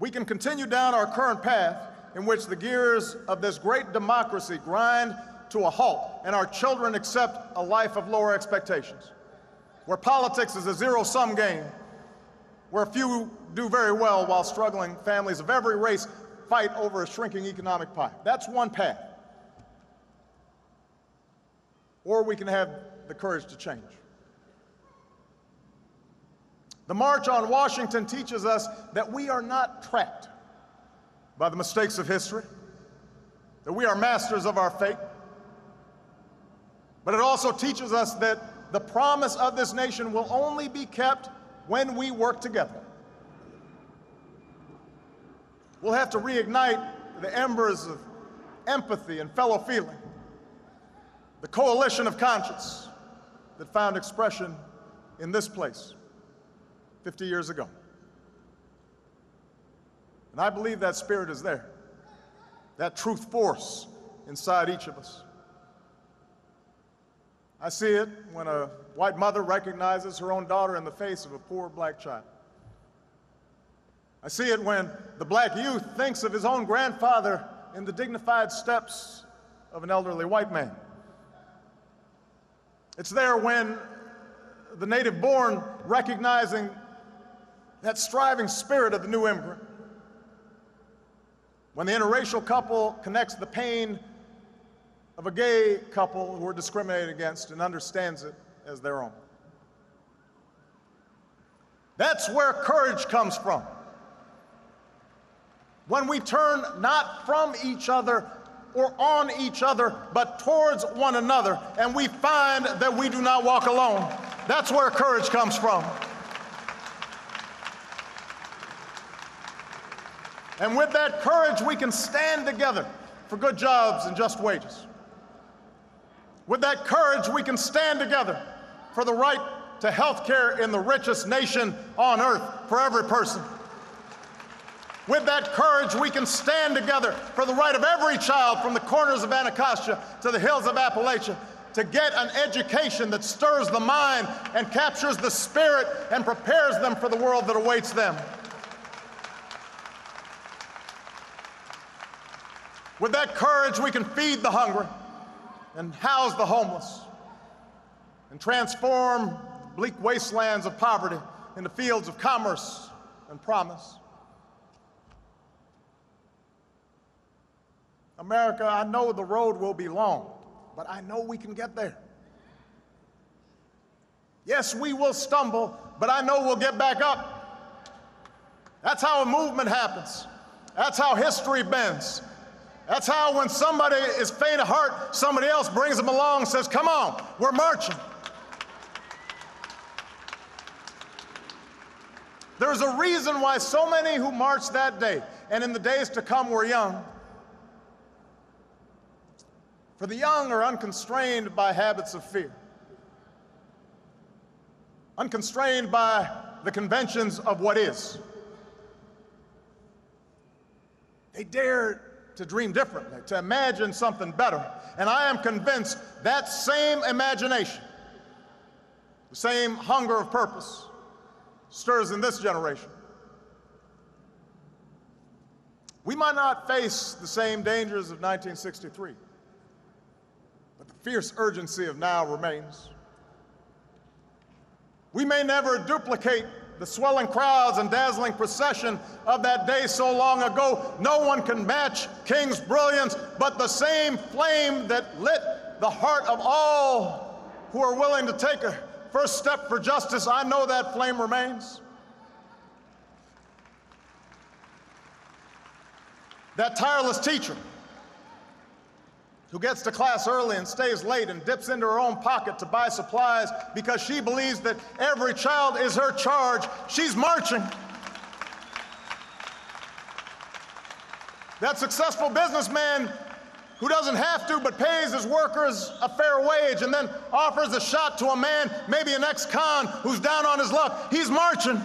We can continue down our current path in which the gears of this great democracy grind to a halt and our children accept a life of lower expectations, where politics is a zero sum game, where few do very well while struggling families of every race fight over a shrinking economic pie. That's one path. Or we can have the courage to change. The March on Washington teaches us that we are not trapped by the mistakes of history, that we are masters of our fate. But it also teaches us that the promise of this nation will only be kept when we work together. We'll have to reignite the embers of empathy and fellow feeling, the coalition of conscience that found expression in this place 50 years ago. And I believe that spirit is there, that truth force inside each of us. I see it when a white mother recognizes her own daughter in the face of a poor black child. I see it when the black youth thinks of his own grandfather in the dignified steps of an elderly white man. It's there when the native born recognizing that striving spirit of the new immigrant. When the interracial couple connects the pain of a gay couple who are discriminated against and understands it as their own. That's where courage comes from. When we turn not from each other or on each other, but towards one another, and we find that we do not walk alone. That's where courage comes from. And with that courage, we can stand together for good jobs and just wages. With that courage, we can stand together for the right to health care in the richest nation on earth for every person. With that courage, we can stand together for the right of every child from the corners of Anacostia to the hills of Appalachia to get an education that stirs the mind and captures the spirit and prepares them for the world that awaits them. With that courage, we can feed the hungry and house the homeless and transform bleak wastelands of poverty into fields of commerce and promise. America, I know the road will be long, but I know we can get there. Yes, we will stumble, but I know we'll get back up. That's how a movement happens. That's how history bends. That's how when somebody is faint of heart, somebody else brings them along and says, Come on, we're marching. There's a reason why so many who marched that day and in the days to come were young. For the young are unconstrained by habits of fear, unconstrained by the conventions of what is. They dare to dream differently, to imagine something better. And I am convinced that same imagination, the same hunger of purpose, stirs in this generation. We might not face the same dangers of 1963, but the fierce urgency of now remains. We may never duplicate the swelling crowds and dazzling procession of that day so long ago. No one can match King's brilliance, but the same flame that lit the heart of all who are willing to take a first step for justice, I know that flame remains. That tireless teacher who gets to class early and stays late and dips into her own pocket to buy supplies because she believes that every child is her charge. She's marching. That successful businessman who doesn't have to but pays his workers a fair wage and then offers a shot to a man, maybe an ex con, who's down on his luck. He's marching.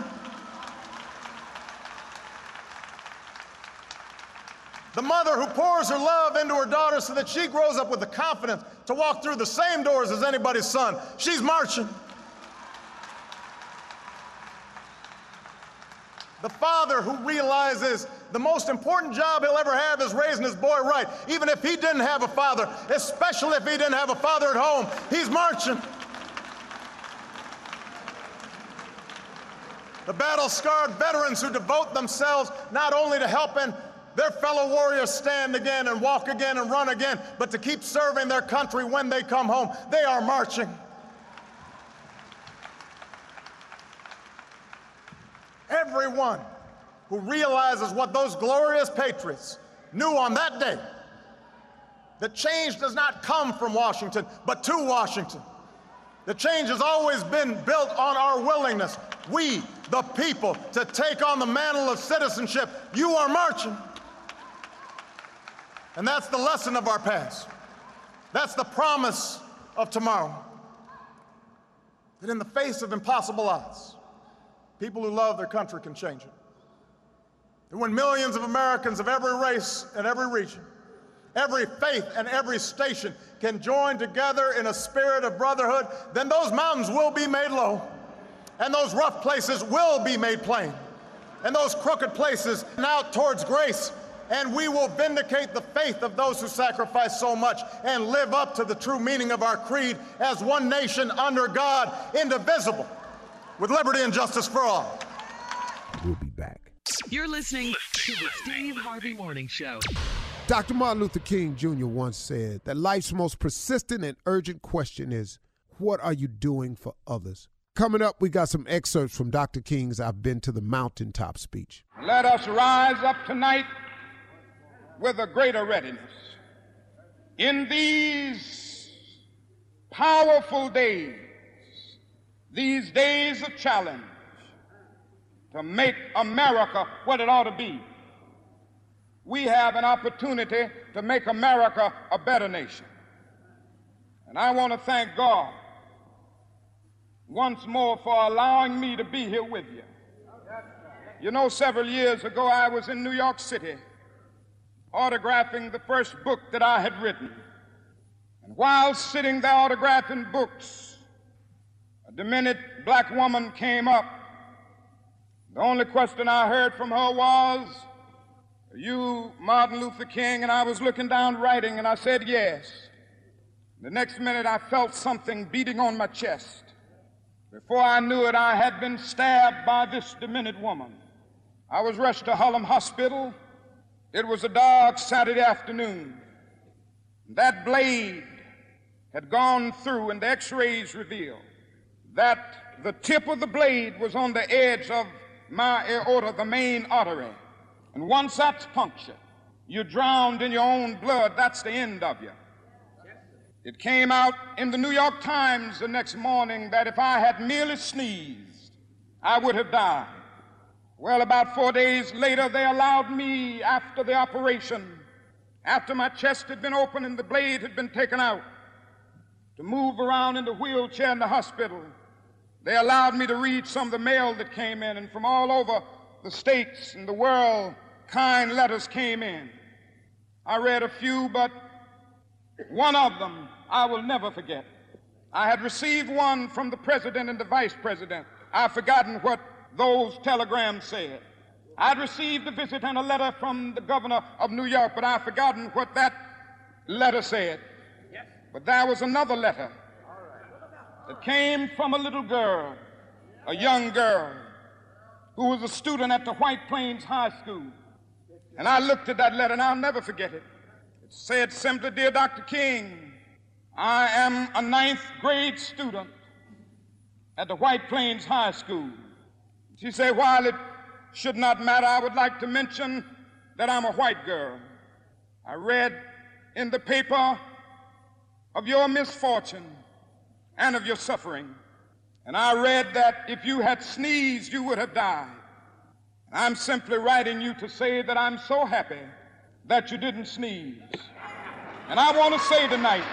The mother who pours her love into her daughter so that she grows up with the confidence to walk through the same doors as anybody's son. She's marching. The father who realizes the most important job he'll ever have is raising his boy right, even if he didn't have a father, especially if he didn't have a father at home. He's marching. The battle scarred veterans who devote themselves not only to helping their fellow warriors stand again and walk again and run again, but to keep serving their country when they come home. They are marching. Everyone who realizes what those glorious patriots knew on that day that change does not come from Washington, but to Washington. The change has always been built on our willingness, we, the people, to take on the mantle of citizenship. You are marching. And that's the lesson of our past. That's the promise of tomorrow. That in the face of impossible odds, people who love their country can change it. And when millions of Americans of every race and every region, every faith and every station can join together in a spirit of brotherhood, then those mountains will be made low, and those rough places will be made plain, and those crooked places out towards grace and we will vindicate the faith of those who sacrifice so much and live up to the true meaning of our creed as one nation under God, indivisible, with liberty and justice for all. We'll be back. You're listening to the Steve Harvey Morning Show. Dr. Martin Luther King Jr. once said that life's most persistent and urgent question is, What are you doing for others? Coming up, we got some excerpts from Dr. King's I've Been to the Mountaintop speech. Let us rise up tonight with a greater readiness. In these powerful days, these days of challenge, to make America what it ought to be, we have an opportunity to make America a better nation. And I want to thank God once more for allowing me to be here with you. You know, several years ago, I was in New York City autographing the first book that I had written. And while sitting there autographing books, a demented black woman came up. The only question I heard from her was, Are you Martin Luther King? And I was looking down writing and I said, Yes. The next minute I felt something beating on my chest. Before I knew it, I had been stabbed by this demented woman. I was rushed to Harlem Hospital. It was a dark Saturday afternoon. That blade had gone through, and the x rays revealed that the tip of the blade was on the edge of my aorta, the main artery. And once that's punctured, you're drowned in your own blood. That's the end of you. It came out in the New York Times the next morning that if I had merely sneezed, I would have died. Well, about four days later, they allowed me, after the operation, after my chest had been opened and the blade had been taken out, to move around in the wheelchair in the hospital. They allowed me to read some of the mail that came in, and from all over the states and the world, kind letters came in. I read a few, but one of them I will never forget. I had received one from the president and the vice president. I've forgotten what those telegrams said. I'd received a visit and a letter from the governor of New York, but I've forgotten what that letter said. But there was another letter that came from a little girl, a young girl, who was a student at the White Plains High School. And I looked at that letter and I'll never forget it. It said simply, Dear Dr. King, I am a ninth grade student at the White Plains High School. She said, while it should not matter, I would like to mention that I'm a white girl. I read in the paper of your misfortune and of your suffering. And I read that if you had sneezed, you would have died. And I'm simply writing you to say that I'm so happy that you didn't sneeze. And I want to say tonight,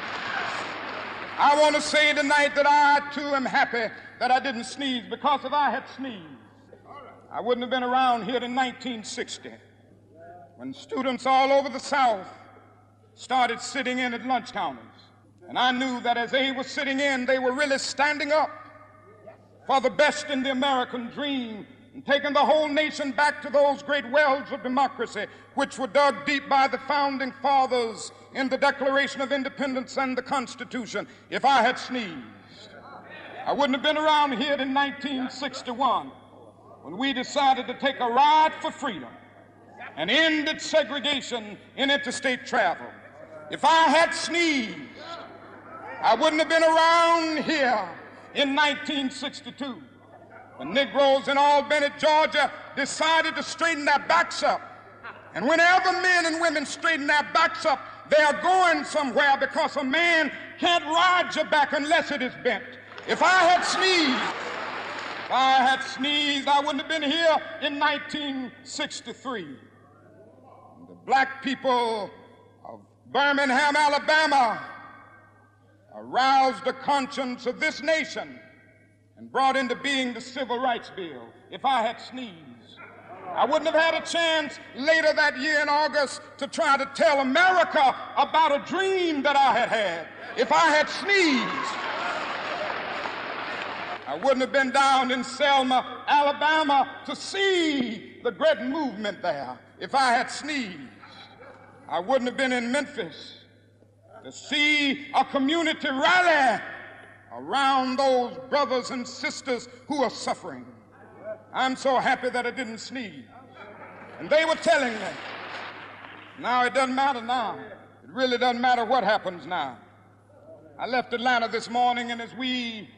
I want to say tonight that I too am happy that I didn't sneeze because if I had sneezed, I wouldn't have been around here in 1960 when students all over the South started sitting in at lunch counters. And I knew that as they were sitting in, they were really standing up for the best in the American dream and taking the whole nation back to those great wells of democracy which were dug deep by the founding fathers in the Declaration of Independence and the Constitution. If I had sneezed, I wouldn't have been around here in 1961 when we decided to take a ride for freedom and ended segregation in interstate travel. If I had sneezed, I wouldn't have been around here in 1962 The Negroes in Albany, Georgia decided to straighten their backs up. And whenever men and women straighten their backs up, they are going somewhere because a man can't ride your back unless it is bent. If I had sneezed, if I had sneezed, I wouldn't have been here in 1963. The black people of Birmingham, Alabama, aroused the conscience of this nation and brought into being the Civil Rights Bill. If I had sneezed, I wouldn't have had a chance later that year in August to try to tell America about a dream that I had had. If I had sneezed, I wouldn't have been down in Selma, Alabama to see the great movement there. If I had sneezed, I wouldn't have been in Memphis to see a community rally around those brothers and sisters who are suffering. I'm so happy that I didn't sneeze. And they were telling me, now it doesn't matter now. It really doesn't matter what happens now. I left Atlanta this morning, and as we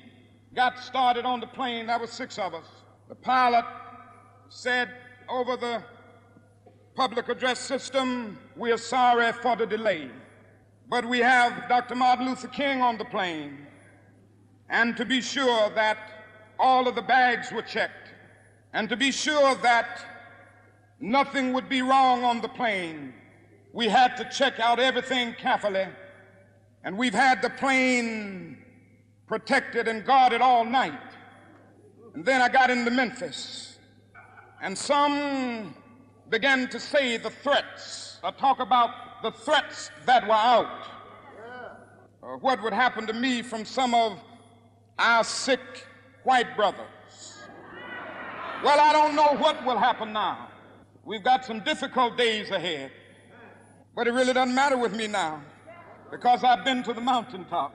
got started on the plane, there were six of us. The pilot said over the public address system, we are sorry for the delay. But we have Dr. Martin Luther King on the plane. And to be sure that all of the bags were checked, and to be sure that nothing would be wrong on the plane, we had to check out everything carefully. And we've had the plane protected and guarded all night. And then I got into Memphis, and some began to say the threats, or talk about the threats that were out. uh, what would happen to me from some of our sick white brothers. Well, I don't know what will happen now. We've got some difficult days ahead. But it really doesn't matter with me now because I've been to the mountaintop.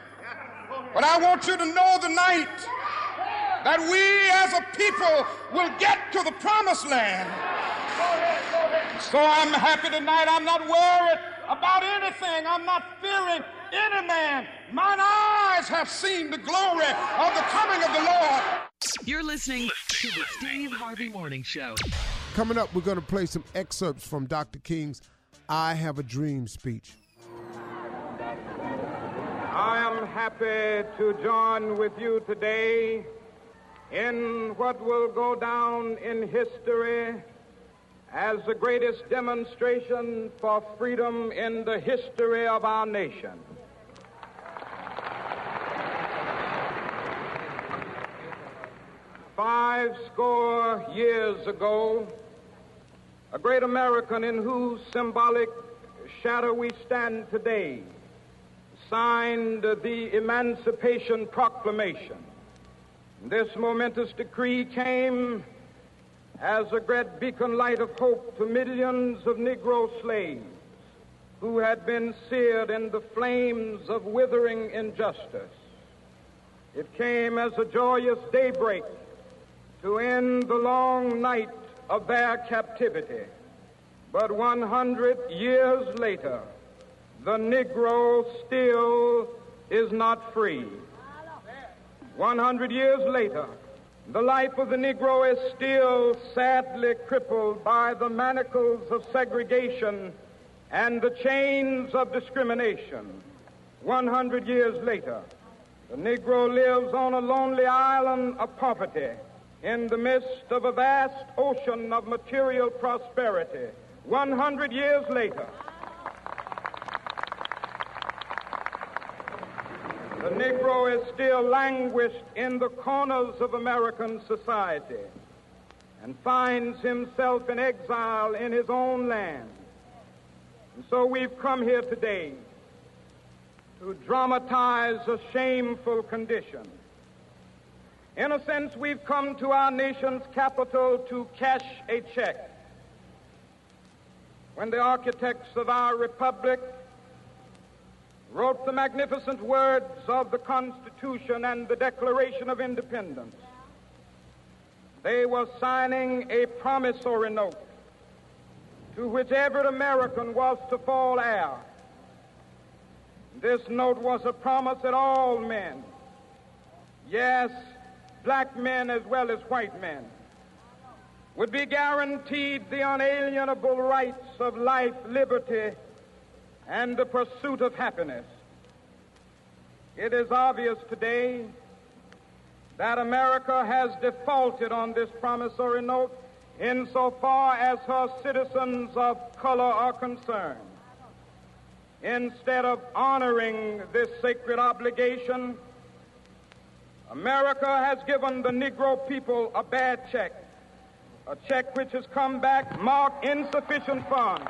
but I want you to know tonight that we as a people will get to the promised land. So I'm happy tonight. I'm not worried about anything. I'm not fearing any man. Mine eyes have seen the glory of the coming of the Lord. You're listening to the Steve Harvey Morning Show. Coming up, we're going to play some excerpts from Dr. King's I Have a Dream speech. I am happy to join with you today in what will go down in history as the greatest demonstration for freedom in the history of our nation. Five score years ago, a great American in whose symbolic shadow we stand today signed the Emancipation Proclamation. This momentous decree came as a great beacon light of hope to millions of Negro slaves who had been seared in the flames of withering injustice. It came as a joyous daybreak to end the long night of their captivity. But 100 years later, the Negro still is not free. 100 years later, the life of the Negro is still sadly crippled by the manacles of segregation and the chains of discrimination. 100 years later, the Negro lives on a lonely island of poverty in the midst of a vast ocean of material prosperity. 100 years later, the Negro is still languished in the corners of American society and finds himself in exile in his own land. And so we've come here today to dramatize a shameful condition. In a sense, we've come to our nation's capital to cash a check. When the architects of our republic wrote the magnificent words of the Constitution and the Declaration of Independence, they were signing a promissory note to which every American was to fall heir. This note was a promise that all men, yes, black men as well as white men, would be guaranteed the unalienable rights of life, liberty, and the pursuit of happiness. It is obvious today that America has defaulted on this promissory note insofar as her citizens of color are concerned. Instead of honoring this sacred obligation, America has given the Negro people a bad check, a check which has come back marked insufficient funds.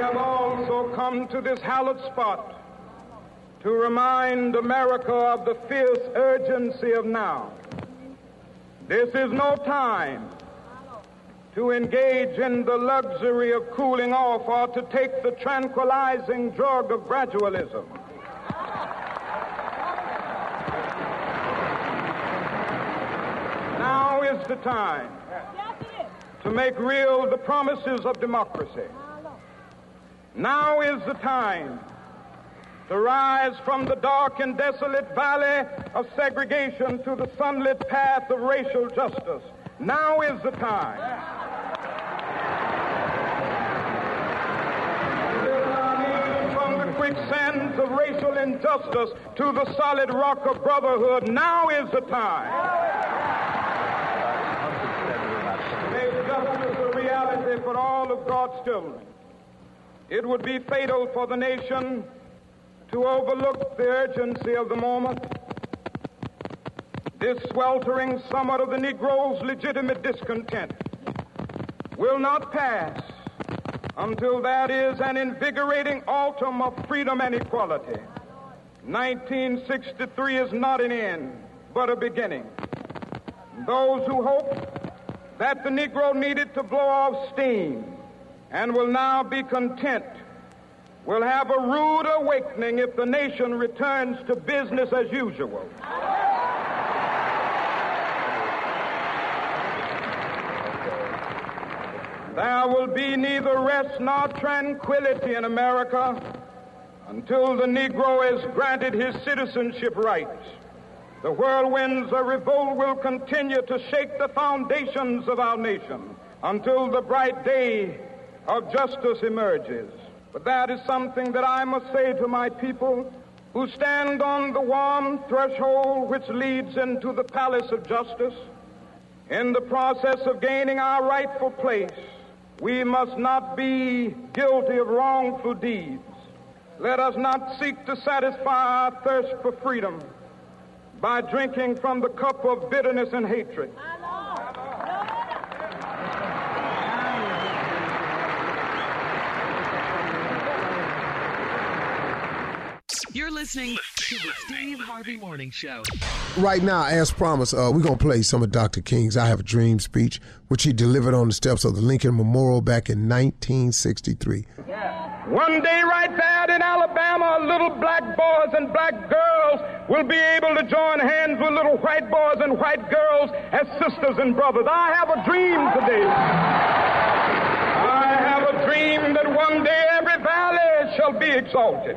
Have also come to this hallowed spot to remind America of the fierce urgency of now. This is no time to engage in the luxury of cooling off or to take the tranquilizing drug of gradualism. Now is the time to make real the promises of democracy. Now is the time to rise from the dark and desolate valley of segregation to the sunlit path of racial justice. Now is the time. From the quicksands of racial injustice to the solid rock of brotherhood, now is the time. Make justice a reality for all of God's children. It would be fatal for the nation to overlook the urgency of the moment. This sweltering summit of the Negro's legitimate discontent will not pass until that is an invigorating autumn of freedom and equality. 1963 is not an end, but a beginning. Those who hope that the Negro needed to blow off steam and will now be content will have a rude awakening if the nation returns to business as usual. There will be neither rest nor tranquility in America until the Negro is granted his citizenship rights. The whirlwinds of revolt will continue to shake the foundations of our nation until the bright day of justice emerges. But that is something that I must say to my people who stand on the warm threshold which leads into the palace of justice. In the process of gaining our rightful place, we must not be guilty of wrongful deeds. Let us not seek to satisfy our thirst for freedom by drinking from the cup of bitterness and hatred. You're listening to the Steve Harvey Morning Show. Right now, as promised, uh, we're going to play some of Dr. King's I Have a Dream speech, which he delivered on the steps of the Lincoln Memorial back in 1963. Yeah. One day, right there in Alabama, little black boys and black girls will be able to join hands with little white boys and white girls as sisters and brothers. I have a dream today. I have a dream that one day every valley shall be exalted.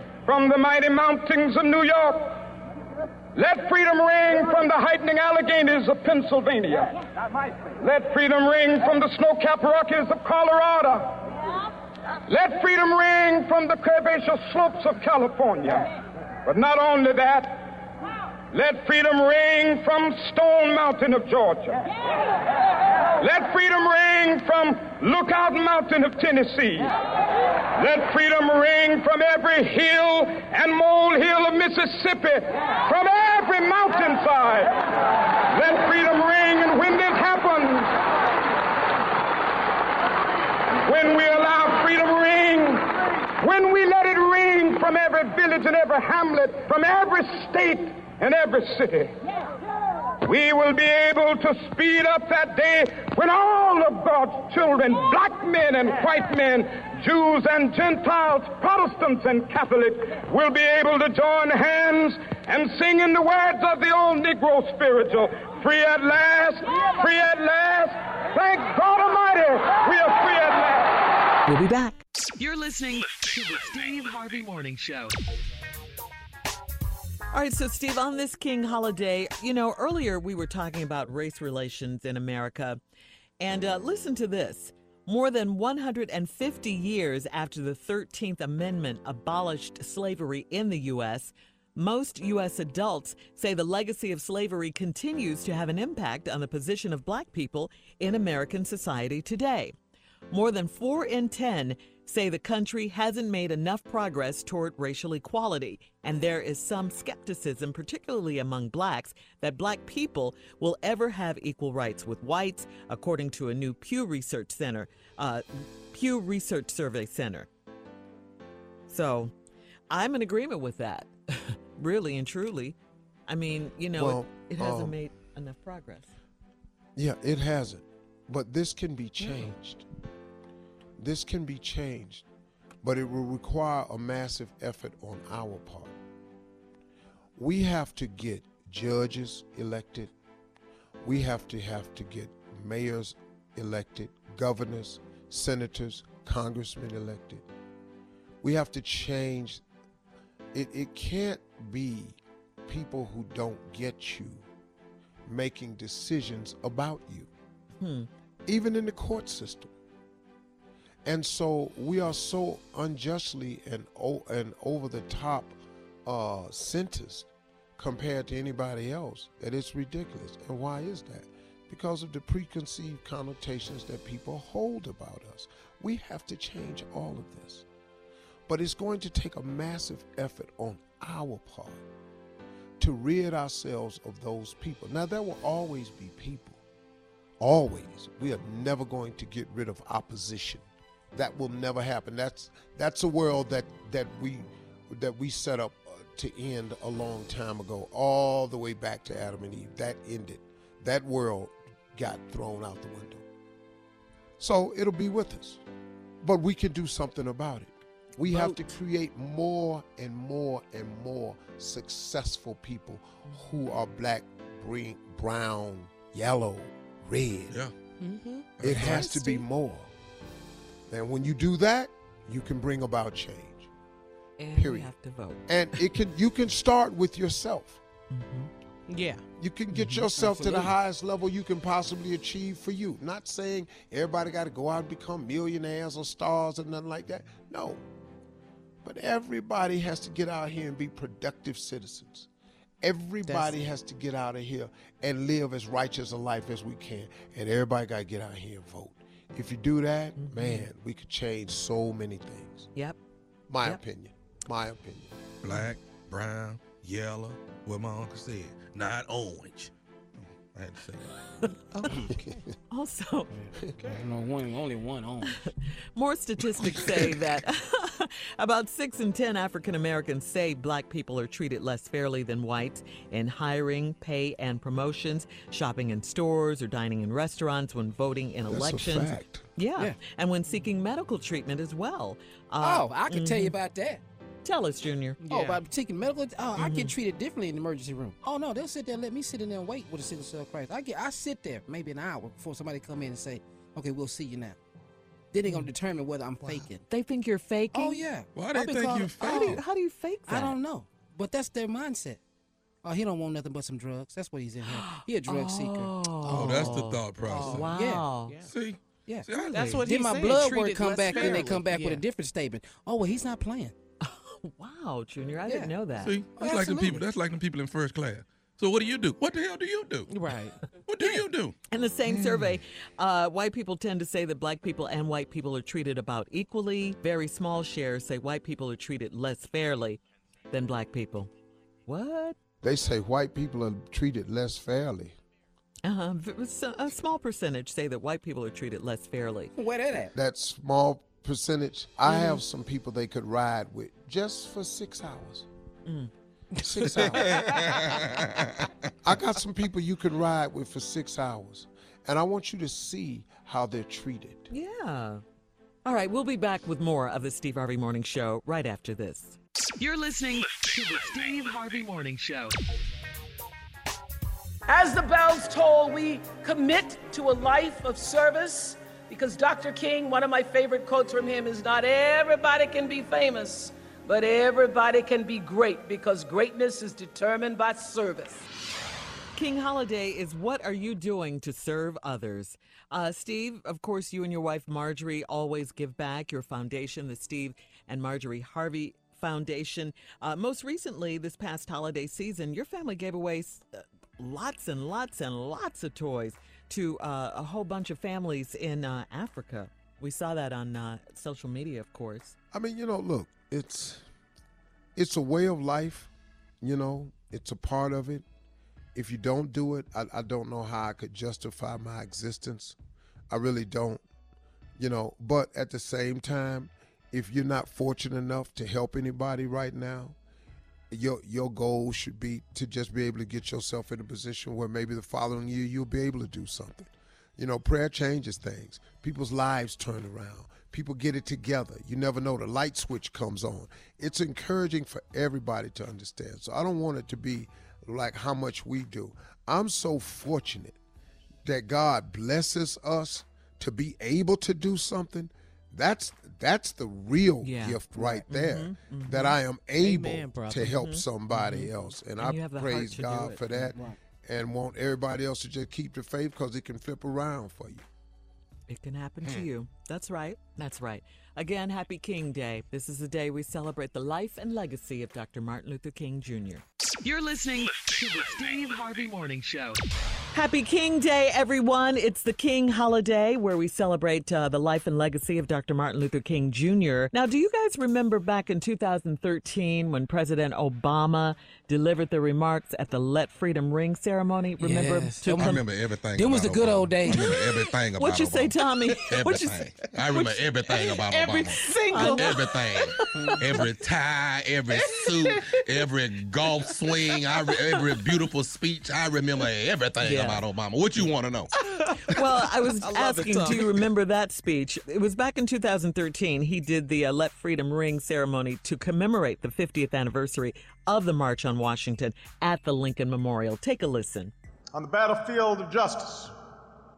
From the mighty mountains of New York, let freedom ring from the heightening Alleghanies of Pennsylvania. Let freedom ring from the snow-capped Rockies of Colorado. Let freedom ring from the curvaceous slopes of California. But not only that, let freedom ring from Stone Mountain of Georgia. Let freedom ring from Lookout Mountain of Tennessee. Let freedom ring from every hill and molehill of Mississippi, from every mountainside. Let freedom ring, and when this happens, when we allow freedom ring, when we let it ring from every every village and every hamlet, from every state and every city. We will be able to speed up that day when all of God's children, black men and white men, Jews and Gentiles, Protestants and Catholics, will be able to join hands and sing in the words of the old Negro spiritual, free at last, free at last. Thank God Almighty, we are free at last. We'll be back. You're listening to the Steve Harvey Morning Show. All right, so Steve, on this King holiday, you know, earlier we were talking about race relations in America. And uh, listen to this. More than 150 years after the 13th Amendment abolished slavery in the U.S., most U.S. adults say the legacy of slavery continues to have an impact on the position of black people in American society today. More than 4 in 10 say the country hasn't made enough progress toward racial equality, and there is some skepticism, particularly among blacks, that black people will ever have equal rights with whites, according to a new Pew Research Center, uh, Pew Research Survey Center. So, I'm in agreement with that, really and truly. I mean, you know, Well, it, it hasn't um, made enough progress. Yeah, it hasn't. But this can be changed. This can be changed, but it will require a massive effort on our part. We have to get judges elected. We have to have to get mayors elected, governors, senators, congressmen elected. We have to change it it can't be people who don't get you making decisions about you Hmm. even in the court system. And so we are so unjustly and and over the top uh, sentenced compared to anybody else that it's ridiculous. And why is that? Because of the preconceived connotations that people hold about us. We have to change all of this. But it's going to take a massive effort on our part to rid ourselves of those people. Now, there will always be people always we are never going to get rid of opposition that will never happen. That's that's a world that that we that we set up uh, to end a long time ago all the way back to adam and eve. That ended. That world got thrown out the window. So it'll be with us. But we can do something about it. We have to create more and more and more successful people who are black green brown yellow red. Yeah. Mm-hmm. it has to be more. And when you do that, you can bring about change. And we Period. have to vote. And it can you can start with yourself. Mm-hmm. Yeah. You can get mm-hmm. yourself to the highest level you can possibly achieve for you. Not saying everybody got to go out and become millionaires or stars or nothing like that. No. But everybody has to get out here and be productive citizens. Everybody has to get out of here and live as righteous a life as we can. And everybody got to get out here and vote. If you do that, mm-hmm. man, we could change so many things. Yep. My Yep. opinion. My opinion. Black, brown, yellow. What my uncle said. Not orange. I had to say that. Also, No, one, only one on. more statistics say that about six in 10 African Americans say black people are treated less fairly than whites in hiring, pay, and promotions, shopping in stores or dining in restaurants, when voting in That's a elections. fact. Yeah. Yeah. and when seeking medical treatment as well. Uh, Oh, I can tell you mhm. about that. Tell us, Junior. Oh, about taking medical. Oh, I Mm-hmm. get treated differently in the emergency room. Oh no, they'll sit there and let me sit in there and wait with a sickle cell crisis. I get, I sit there maybe an hour before somebody come in and say, "Okay, we'll see you now." Then they're gonna determine whether I'm faking. They think you're faking? Oh yeah. Why I've they think called you a- How do you, Oh, how do you fake that? I don't know, but that's their mindset. Oh, he don't want nothing but some drugs. That's what he's in here. He a drug seeker. Oh, that's the thought process. Wow. See? Yeah. See, I That's like- what Then my said, blood work come less back, and they come back with a different statement. Oh well, he's not playing. Wow, Junior. I Yeah. didn't know that. See, that's like the people. That's like the people in first class. So what do you do? What the hell do you do? Right. What do you do? In the same survey, uh, white people tend to say that black people and white people are treated about equally. Very small shares say white people are treated less fairly than black people. What? They say white people are treated less fairly. Uh-huh. v- s- A small percentage say that white people are treated less fairly. Where that at? That small percentage, I have some people they could ride with just for six hours. Mm. Six hours. I got some people you can ride with for six hours, and I want you to see how they're treated. Yeah. All right, we'll be back with more of the Steve Harvey Morning Show right after this. You're listening to the Steve Harvey Morning Show. As the bells toll, we commit to a life of service because Dr. King, one of my favorite quotes from him is not everybody can be famous, but everybody can be great because greatness is determined by service. King Holiday is What Are You Doing to Serve Others? Uh, Steve, of course, you and your wife Marjorie always give back. Your foundation, the Steve and Marjorie Harvey Foundation. Uh, most recently, this past holiday season, your family gave away uh, lots and lots and lots of toys to uh, a whole bunch of families in uh, Africa. We saw that on uh, social media, of course. I mean, you know, look, it's it's a way of life. You know, it's a part of it. If you don't do it, I, I don't know how I could justify my existence. I really don't. You know, but at the same time, if you're not fortunate enough to help anybody right now, your your goal should be to just be able to get yourself in a position where maybe the following year you'll be able to do something. You know, prayer changes things. People's lives turn around. People get it together. You never know the light switch comes on. It's encouraging for everybody to understand. So I don't want it to be like how much we do. I'm so fortunate that God blesses us to be able to do something. That's that's the real Yeah. gift right there. Mhm, mhm. That I am able Amen, to help Mhm, somebody mhm. else, and, And I have the heart praise God for that, Right. And want everybody else to just keep the faith because it can flip around for you. It can happen to hmm. you. That's right. That's right. Again, happy King Day. This is the day we celebrate the life and legacy of Dr. Martin Luther King Jr. You're listening to the Steve Harvey Morning Show. Happy King Day, everyone. It's the King holiday where we celebrate uh, the life and legacy of Dr. Martin Luther King Jr. Now, do you guys remember back in 2013 when President Obama delivered the remarks at the Let Freedom Ring ceremony? Remember? Yes. I remember everything. It was the good Obama. old days. I remember everything about What you say, Tommy? What you Everything. say? I remember everything about Every Obama. single- everything. every tie, every suit, every golf swing, I re- every beautiful speech. I remember everything Yeah. About Obama. What you want to know? Well, I was I asking, do you remember that speech? It was back in 2013. He did the uh, Let Freedom Ring ceremony to commemorate the 50th anniversary of the March on Washington at the Lincoln Memorial. Take a listen. On the battlefield of justice,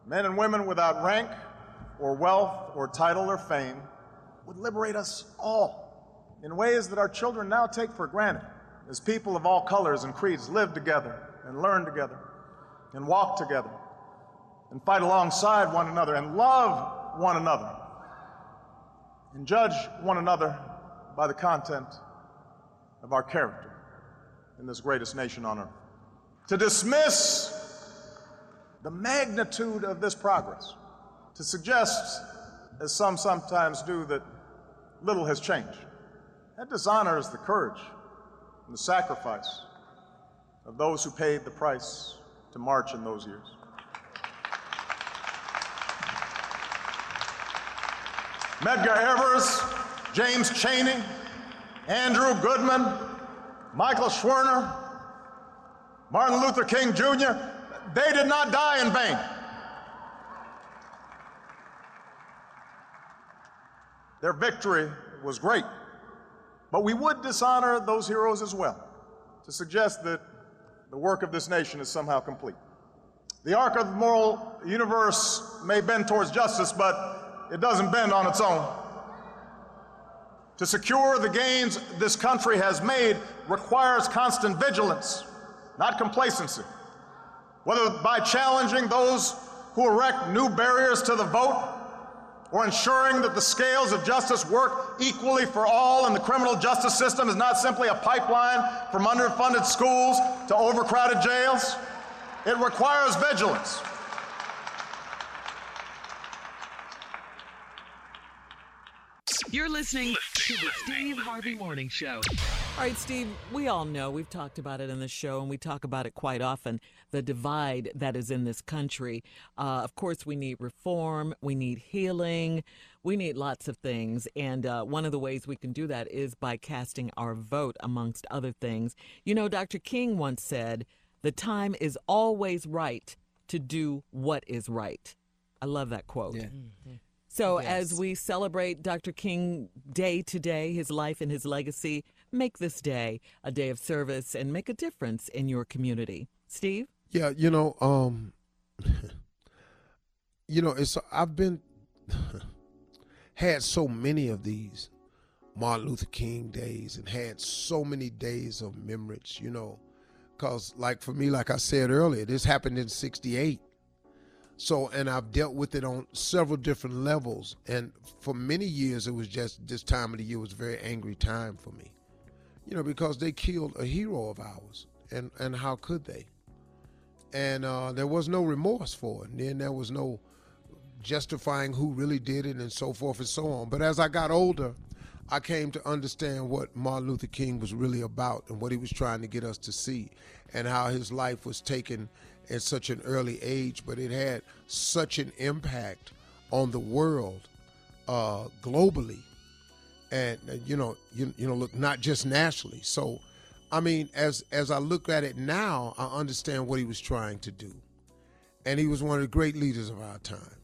men and women without rank or wealth or title or fame would liberate us all in ways that our children now take for granted as people of all colors and creeds live together and learn together and walk together and fight alongside one another and love one another and judge one another by the content of our character in this greatest nation on earth. To dismiss the magnitude of this progress, to suggest, as some sometimes do, that little has changed, that dishonors the courage and the sacrifice of those who paid the price to march in those years. Medgar Evers, James Chaney, Andrew Goodman, Michael Schwerner, Martin Luther King Jr., they did not die in vain. Their victory was great. But we would dishonor those heroes as well to suggest that the work of this nation is somehow complete. The arc of the moral universe may bend towards justice, but it doesn't bend on its own. To secure the gains this country has made requires constant vigilance, not complacency. Whether by challenging those who erect new barriers to the vote, or ensuring that the scales of justice work equally for all and the criminal justice system is not simply a pipeline from underfunded schools to overcrowded jails, it requires vigilance. You're listening to the Steve Harvey Morning Show. All right, Steve, we all know, we've talked about it in the show, and we talk about it quite often the divide that is in this country. Uh, of course, we need reform, we need healing, we need lots of things. And uh, one of the ways we can do that is by casting our vote, amongst other things. You know, Dr. King once said, the time is always right to do what is right. I love that quote. So, as we celebrate Dr. King Day today, his life and his legacy, make this day a day of service and make a difference in your community. Steve? Yeah, you know, um, you know, it's I've been had so many of these Martin Luther King days and had so many days of memories, you know, because like for me, like I said earlier, this happened in '68. So, and I've dealt with it on several different levels. And for many years, it was just this time of the year was a very angry time for me, you know, because they killed a hero of ours. And, and how could they? And uh, there was no remorse for it. And then there was no justifying who really did it and so forth and so on. But as I got older, I came to understand what Martin Luther King was really about and what he was trying to get us to see and how his life was taken at such an early age, but it had such an impact on the world uh, globally, and uh, you know, you, you know, look not just nationally. So, I mean, as as I look at it now, I understand what he was trying to do, and he was one of the great leaders of our time.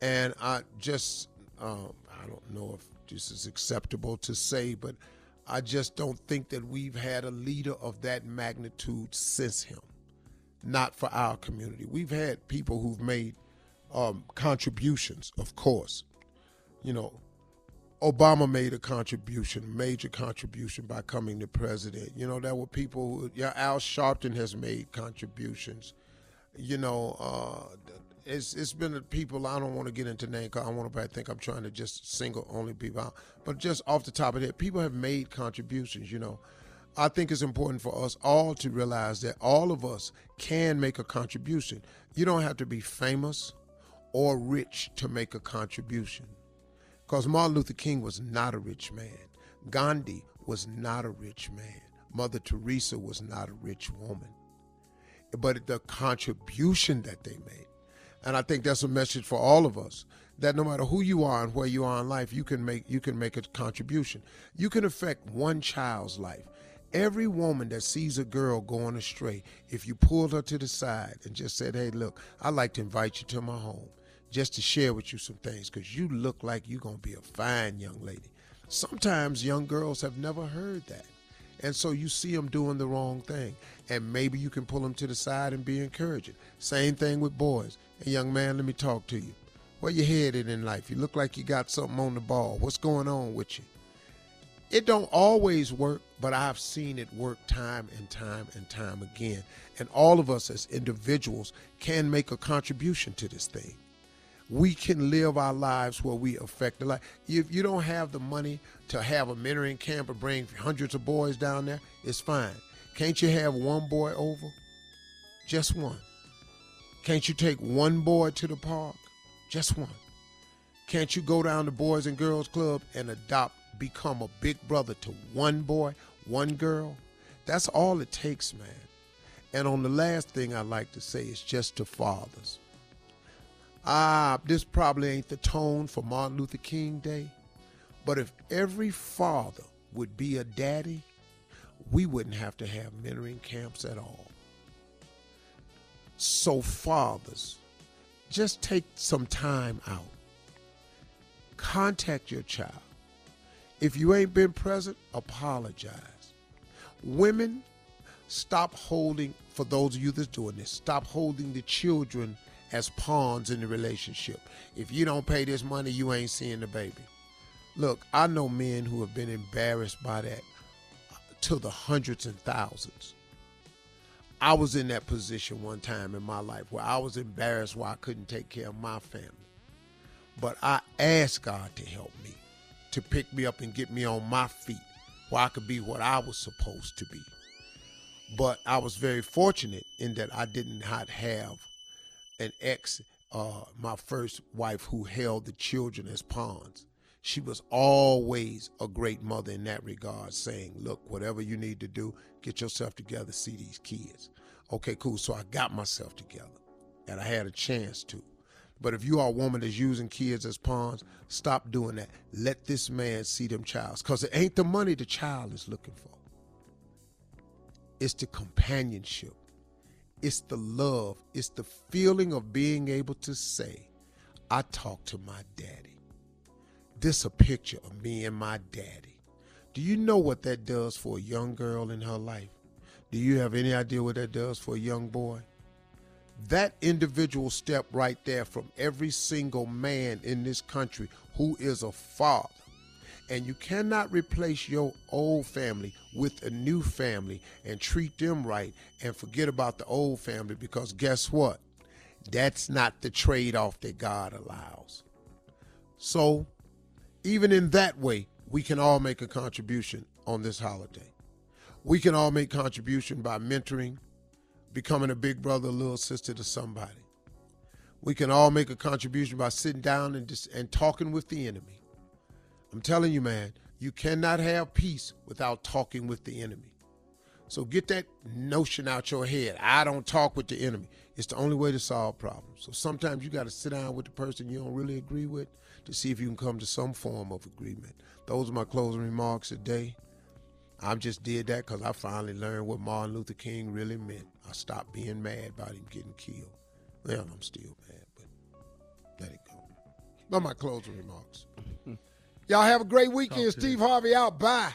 And I just, um, I don't know if this is acceptable to say, but I just don't think that we've had a leader of that magnitude since him not for our community. We've had people who've made um, contributions, of course. You know, Obama made a contribution, major contribution by coming to president. You know, there were people, who, yeah, Al Sharpton has made contributions. You know, uh, it's it's been people. I don't want to get into name. Cause I want to think I'm trying to just single only people out. But just off the top of it, people have made contributions. You know, I think it's important for us all to realize that all of us can make a contribution. You don't have to be famous or rich to make a contribution. Because Martin Luther King was not a rich man. Gandhi was not a rich man. Mother Teresa was not a rich woman. But the contribution that they made. And I think that's a message for all of us that no matter who you are and where you are in life, you can make you can make a contribution. You can affect one child's life. Every woman that sees a girl going astray, if you pulled her to the side and just said, Hey, look, I'd like to invite you to my home just to share with you some things because you look like you're going to be a fine young lady. Sometimes young girls have never heard that. And so you see them doing the wrong thing. And maybe you can pull them to the side and be encouraging. Same thing with boys. Hey, young man, let me talk to you. Where you headed in life? You look like you got something on the ball. What's going on with you? It don't always work, but I've seen it work time and time and time again. And all of us as individuals can make a contribution to this thing. We can live our lives where we affect the life. If you don't have the money to have a mentoring camp and bring hundreds of boys down there, it's fine. Can't you have one boy over? Just one. Can't you take one boy to the park? Just one. Can't you go down to Boys and Girls Club and adopt, become a big brother to one boy, one girl? That's all it takes, man. And on the last thing I'd like to say is just to fathers. Ah, this probably ain't the tone for Martin Luther King Day, but if every father would be a daddy, we wouldn't have to have mentoring camps at all. So, fathers, just take some time out. Contact your child. If you ain't been present, apologize. Women, stop holding, for those of you that's doing this, stop holding the children as pawns in the relationship. If you don't pay this money, you ain't seeing the baby. Look, I know men who have been embarrassed by that to the hundreds and thousands. I was in that position one time in my life where I was embarrassed why I couldn't take care of my family. But I asked God to help me, to pick me up and get me on my feet where I could be what I was supposed to be. But I was very fortunate in that I did not have an ex, uh, my first wife, who held the children as pawns. She was always a great mother in that regard, saying, Look, whatever you need to do, get yourself together, see these kids. Okay, cool. So I got myself together and I had a chance to. But if you are a woman that's using kids as pawns, stop doing that. Let this man see them childs. Because it ain't the money the child is looking for. It's the companionship. It's the love. It's the feeling of being able to say, I talked to my daddy. This a picture of me and my daddy. Do you know what that does for a young girl in her life? Do you have any idea what that does for a young boy? That individual step right there from every single man in this country who is a father. And you cannot replace your old family with a new family and treat them right and forget about the old family because guess what? That's not the trade off that God allows. So, even in that way, we can all make a contribution on this holiday. We can all make contribution by mentoring, becoming a big brother, little sister to somebody. We can all make a contribution by sitting down and just, and talking with the enemy. I'm telling you, man, you cannot have peace without talking with the enemy. So get that notion out your head. I don't talk with the enemy. It's the only way to solve problems. So sometimes you got to sit down with the person you don't really agree with to see if you can come to some form of agreement. Those are my closing remarks today. I just did that because I finally learned what Martin Luther King really meant. I stopped being mad about him getting killed. Well, I'm still mad, but let it go. But my closing remarks. Y'all have a great weekend. Steve Harvey out. Bye.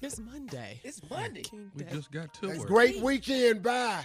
It's Monday. It's Monday. We just got to It's work. great weekend. Bye.